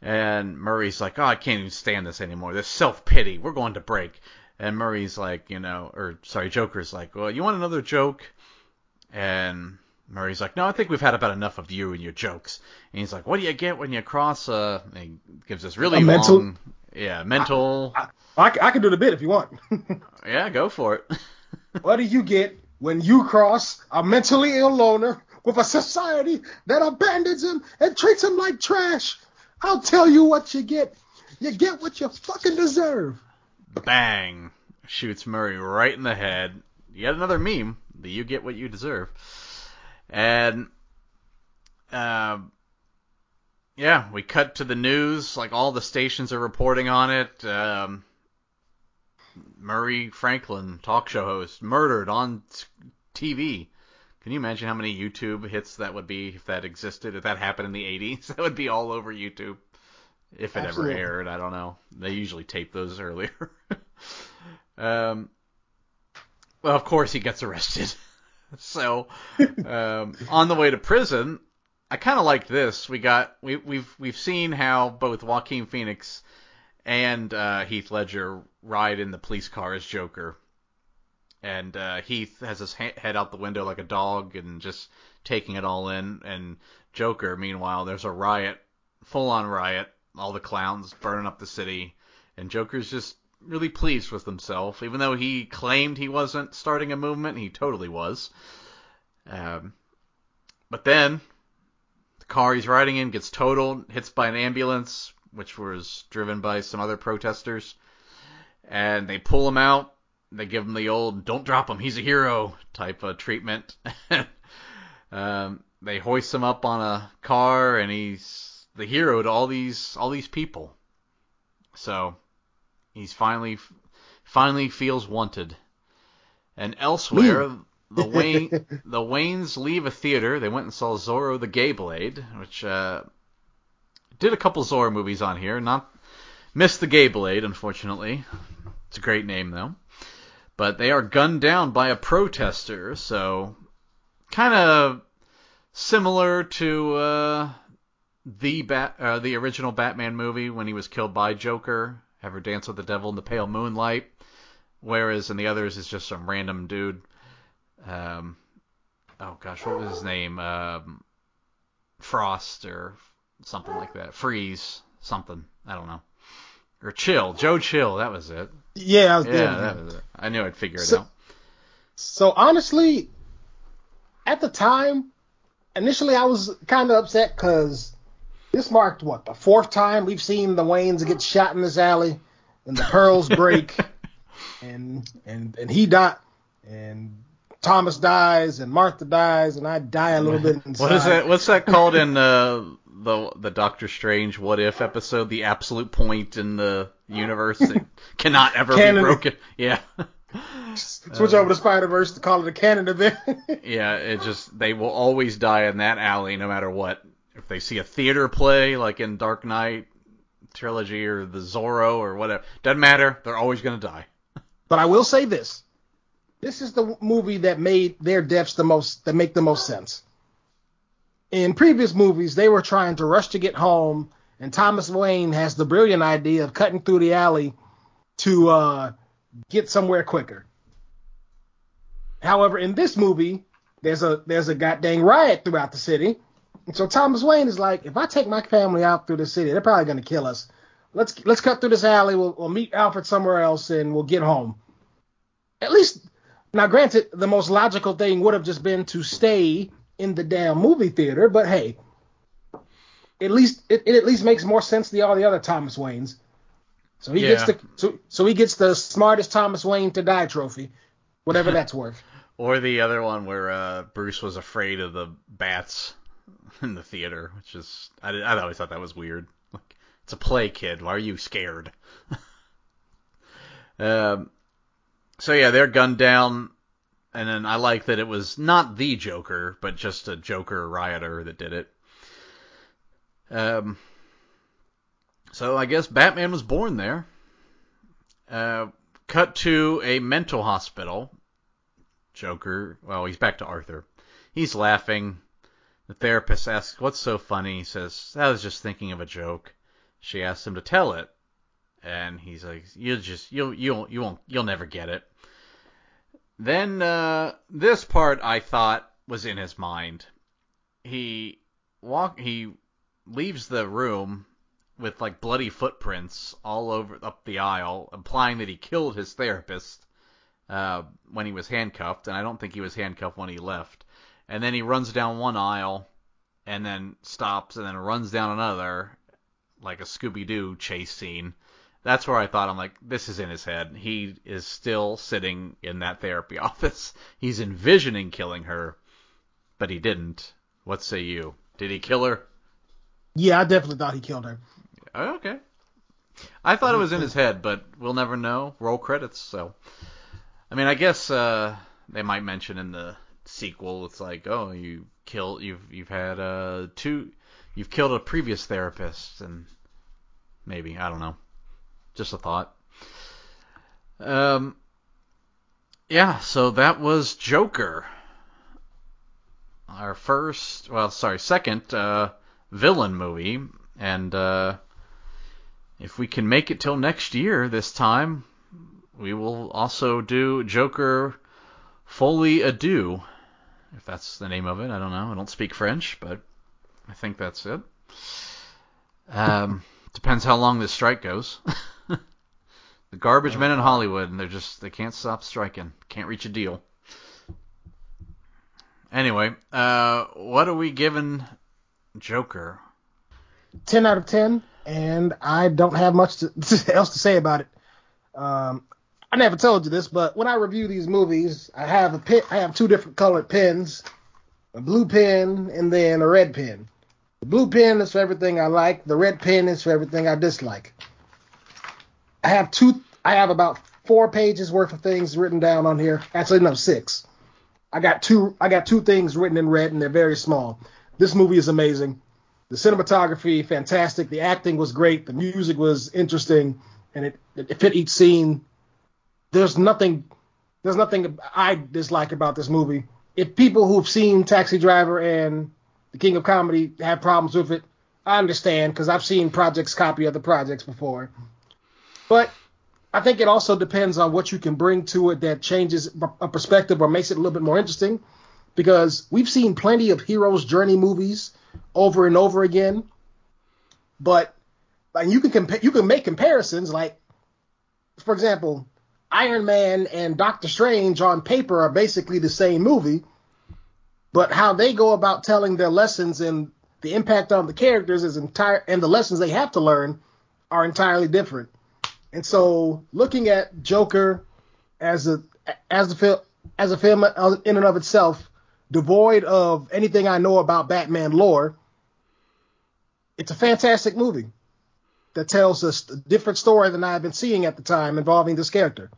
And Murray's like, Oh, I can't even stand this anymore. This self pity. We're going to break. And Murray's like, You know, or sorry, Joker's like, Well, you want another joke? And Murray's like, no, I think we've had about enough of you and your jokes. And he's like, what do you get when you cross? Uh, he gives this really A long, mental- yeah, mental. I, I, I can do the bit if you want. (laughs) yeah, go for it. (laughs) what do you get when you cross a mentally ill loner with a society that abandons him and treats him like trash? I'll tell you what you get. You get what you fucking deserve. Bang! Shoots Murray right in the head. Yet another meme. The you get what you deserve. And uh, yeah, we cut to the news. Like all the stations are reporting on it. Um, Murray Franklin, talk show host, murdered on TV. Can you imagine how many YouTube hits that would be if that existed? If that happened in the 80s, (laughs) that would be all over YouTube. If it Absolutely. ever aired, I don't know. They usually tape those earlier. (laughs) um, well, of course he gets arrested. (laughs) so, um, on the way to prison, I kind of liked this. We got we we've we've seen how both Joaquin Phoenix and uh, Heath Ledger ride in the police car as Joker, and uh, Heath has his ha- head out the window like a dog and just taking it all in. And Joker, meanwhile, there's a riot, full on riot, all the clowns burning up the city, and Joker's just really pleased with himself, even though he claimed he wasn't starting a movement. He totally was. Um, but then the car he's riding in gets totaled, hits by an ambulance, which was driven by some other protesters, and they pull him out. They give him the old "don't drop him, he's a hero" type of treatment. (laughs) um, they hoist him up on a car, and he's the hero to all these all these people. So he's finally finally feels wanted. And elsewhere, the (laughs) Wayne the Waynes leave a theater. They went and saw Zorro the Gay Blade, which uh, did a couple Zorro movies on here. Not missed the Gay Blade, unfortunately. It's a great name though. But they are gunned down by a protester, so kind of similar to uh, the bat uh, the original Batman movie when he was killed by Joker. Ever dance with the devil in the pale moonlight? Whereas in the others, it's just some random dude. Um, oh gosh, what was his name? Um, Frost or something like that. Freeze, something. I don't know. Or Chill, Joe Chill. That was it. Yeah, I was Yeah, it. I knew I'd figure it So- out. So honestly, at the time, initially I was kind of upset because this marked what the fourth time we've seen the Waynes get shot in this alley, and the pearls break, (laughs) and and and he died, and Thomas dies, and Martha dies, and I die a little bit inside. (laughs) What is that? What's that called in uh, the the Doctor Strange What If episode? The absolute point in the universe that (laughs) cannot ever be broken. Yeah, (laughs) Switch over to Spider Verse to call it a canon event. yeah. It just they will always die in that alley, no matter what. If they see a theater play like in Dark Knight trilogy or the Zorro or whatever, doesn't matter. They're always gonna die. But I will say this: this is the movie that made their deaths the most that make the most sense. In previous movies, they were trying to rush to get home, and Thomas Wayne has the brilliant idea of cutting through the alley to uh, get somewhere quicker. However, in this movie, there's a there's a goddamn riot throughout the city, and so Thomas Wayne is like, if I take my family out through the city, they're probably gonna kill us. Let's let's cut through this alley. We'll, we'll meet Alfred somewhere else, and we'll get home. At least, now granted, the most logical thing would have just been to stay in the damn movie theater, but hey, at least it, it at least makes more sense than all the other Thomas Waynes. So he gets the so, so he gets the smartest Thomas Wayne to die trophy, whatever that's (laughs) worth. Or the other one where uh, Bruce was afraid of the bats in the theater, which is I, I always thought that was weird. Like it's a play, kid. Why are you scared? (laughs) um, so yeah, they're gunned down, and then I like that it was not the Joker, but just a Joker rioter that did it. Um, so I guess Batman was born there. Uh, cut to a mental hospital. Joker, well, he's back to Arthur. He's laughing. The therapist asks, "What's so funny?" He says, "I was just thinking of a joke." She asks him to tell it, and he's like, "You'll just, you'll, you'll, you won't, you'll never get it." Then uh, this part I thought was in his mind. He walk, he leaves the room with like bloody footprints all over up the aisle, implying that he killed his therapist uh, when he was handcuffed, and I don't think he was handcuffed when he left. And then he runs down one aisle, and then stops, and then runs down another, like a Scooby Doo chase scene. That's where I thought I'm like, this is in his head. He is still sitting in that therapy (laughs) office. He's envisioning killing her, but he didn't. What say you? Did he kill her? Yeah, I definitely thought he killed her. Oh, okay. I thought it was in his head, but we'll never know. Roll credits, so. I mean, I guess uh, they might mention in the sequel. It's like, oh, you kill, you've you've had uh two, you've killed a previous therapist, and maybe I don't know. Just a thought. Um. Yeah, so that was Joker. Our first, well, sorry, second uh, villain movie, and uh, if we can make it till next year this time, we will also do Joker Folie à Deux. If that's the name of it, I don't know. I don't speak French, but I think that's it. Um, depends how long this strike goes. (laughs) the garbage men in Hollywood, and they're just they can't stop striking. Can't reach a deal. Anyway, uh, what are we giving Joker? 10 out of 10, and I don't have much to, (laughs) else to say about it. Um, I never told you this, but when I review these movies, I have a pen, I have two different colored pens, a blue pen and then a red pen. The blue pen is for everything I like. The red pen is for everything I dislike. I have two. I have about four pages worth of things written down on here. Actually, no, six. I got two I got two things written in red and they're very small. This movie is amazing. The cinematography fantastic. The acting was great. The music was interesting, and it, it fit each scene. There's nothing there's nothing I dislike about this movie. If people who've seen Taxi Driver and The King of Comedy have problems with it, I understand because I've seen projects copy other projects before. But I think it also depends on what you can bring to it that changes a perspective or makes it a little bit more interesting. Because we've seen plenty of heroes' journey movies over and over again, but and you can compa- you can make comparisons. Like, for example, Iron Man and Doctor Strange on paper are basically the same movie, but how they go about telling their lessons and the impact on the characters is entire and the lessons they have to learn are entirely different. And so, looking at Joker as a as a film as a film in and of itself, devoid of anything I know about Batman lore, it's a fantastic movie that tells a different story than I had been seeing at the time involving this character.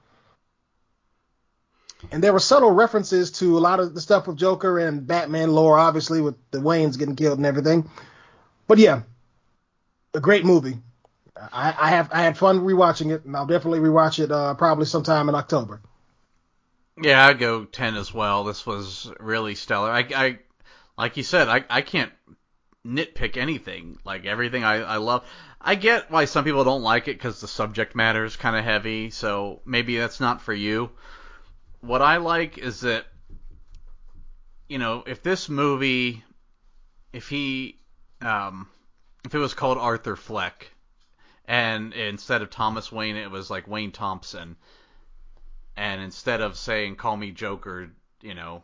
And there were subtle references to a lot of the stuff with Joker and Batman lore, obviously with the Waynes getting killed and everything. But yeah, a great movie. I, I have I had fun rewatching it, and I'll definitely rewatch it uh, probably sometime in October. Yeah, I'd go ten as well. This was really stellar. I, I like you said, I, I can't nitpick anything. Like everything I, I love. I get why some people don't like it because the subject matter is kind of heavy. So maybe that's not for you. What I like is that, you know, if this movie, if he, um, if it was called Arthur Fleck, and instead of Thomas Wayne, it was like Wayne Thompson. And instead of saying "Call me Joker," you know,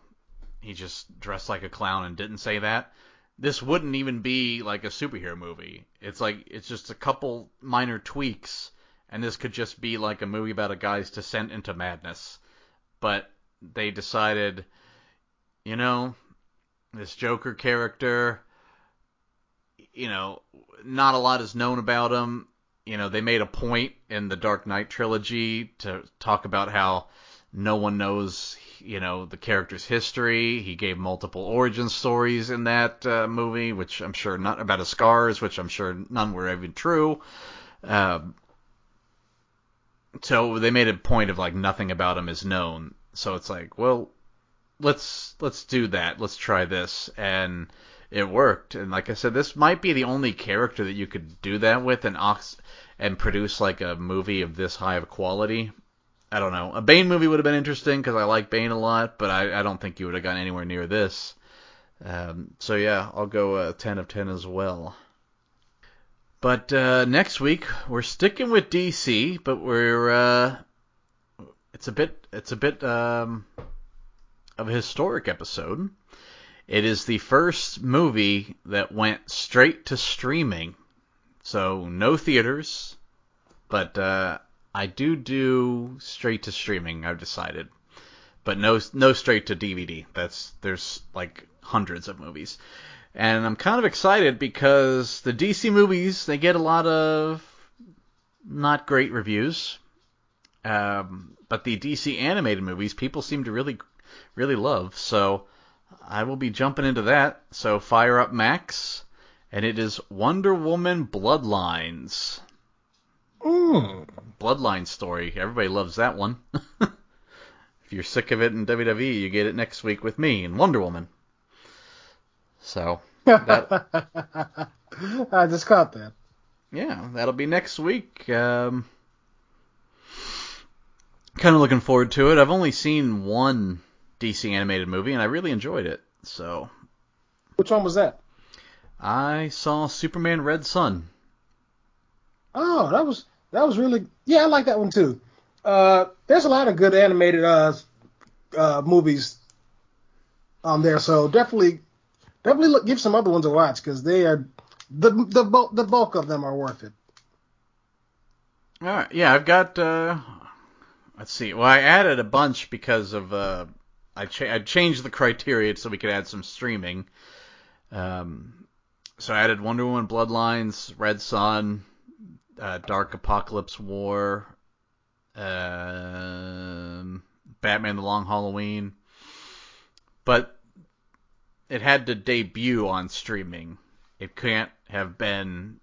he just dressed like a clown and didn't say that. This wouldn't even be like a superhero movie. It's like it's just a couple minor tweaks, and this could just be like a movie about a guy's descent into madness. But they decided, you know, this Joker character, you know, not a lot is known about him you know, they made a point in the Dark Knight trilogy to talk about how no one knows, you know, the character's history. He gave multiple origin stories in that uh, movie, which I'm sure not about his scars, which I'm sure none were even true. Um, so they made a point of like nothing about him is known. So it's like, well, let's let's do that. Let's try this, and it worked. And like I said, this might be the only character that you could do that with, and Ox and produce like a movie of this high of quality. I don't know. A Bane movie would have been interesting because I like Bane a lot, but I, I don't think you would have gotten anywhere near this. Um, so yeah, I'll go uh, 10 of 10 as well. But uh, next week we're sticking with DC, but we're uh, it's a bit it's a bit um, of a historic episode. It is the first movie that went straight to streaming so no theaters, but uh, I do do straight to streaming. I've decided, but no no straight to DVD. That's there's like hundreds of movies, and I'm kind of excited because the DC movies they get a lot of not great reviews, um, but the DC animated movies people seem to really really love. So I will be jumping into that. So fire up Max and it is Wonder Woman Bloodlines. Mm. Bloodline story. Everybody loves that one. (laughs) if you're sick of it in WWE, you get it next week with me and Wonder Woman. So (laughs) that... I just caught that. Yeah, that'll be next week. Um, kind of looking forward to it. I've only seen one DC animated movie, and I really enjoyed it. So. Which one was that? I saw Superman Red Sun. Oh, that was that was really yeah, I like that one too. Uh, there's a lot of good animated uh, uh, movies on there, so definitely definitely look, give some other ones a watch because they are the the bulk the bulk of them are worth it. All right, yeah, I've got. Uh, let's see. Well, I added a bunch because of uh, I cha- I changed the criteria so we could add some streaming. Um, so I added Wonder Woman Bloodlines, Red Sun, uh, Dark Apokolips War, um, Batman the Long Halloween, but it had to debut on streaming. It can't have been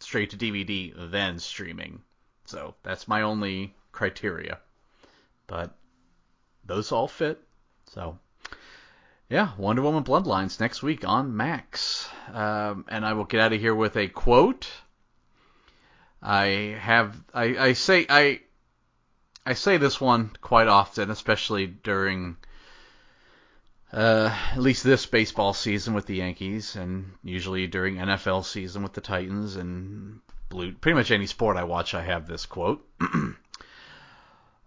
straight to DVD then streaming. So that's my only criteria. But those all fit. So yeah, Wonder Woman Bloodlines next week on Max. Um, and I will get out of here with a quote. I have I, I say I I say this one quite often, especially during uh, at least this baseball season with the Yankees, and usually during NFL season with the Titans and blue. Pretty much any sport I watch, I have this quote. (clears throat)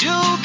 see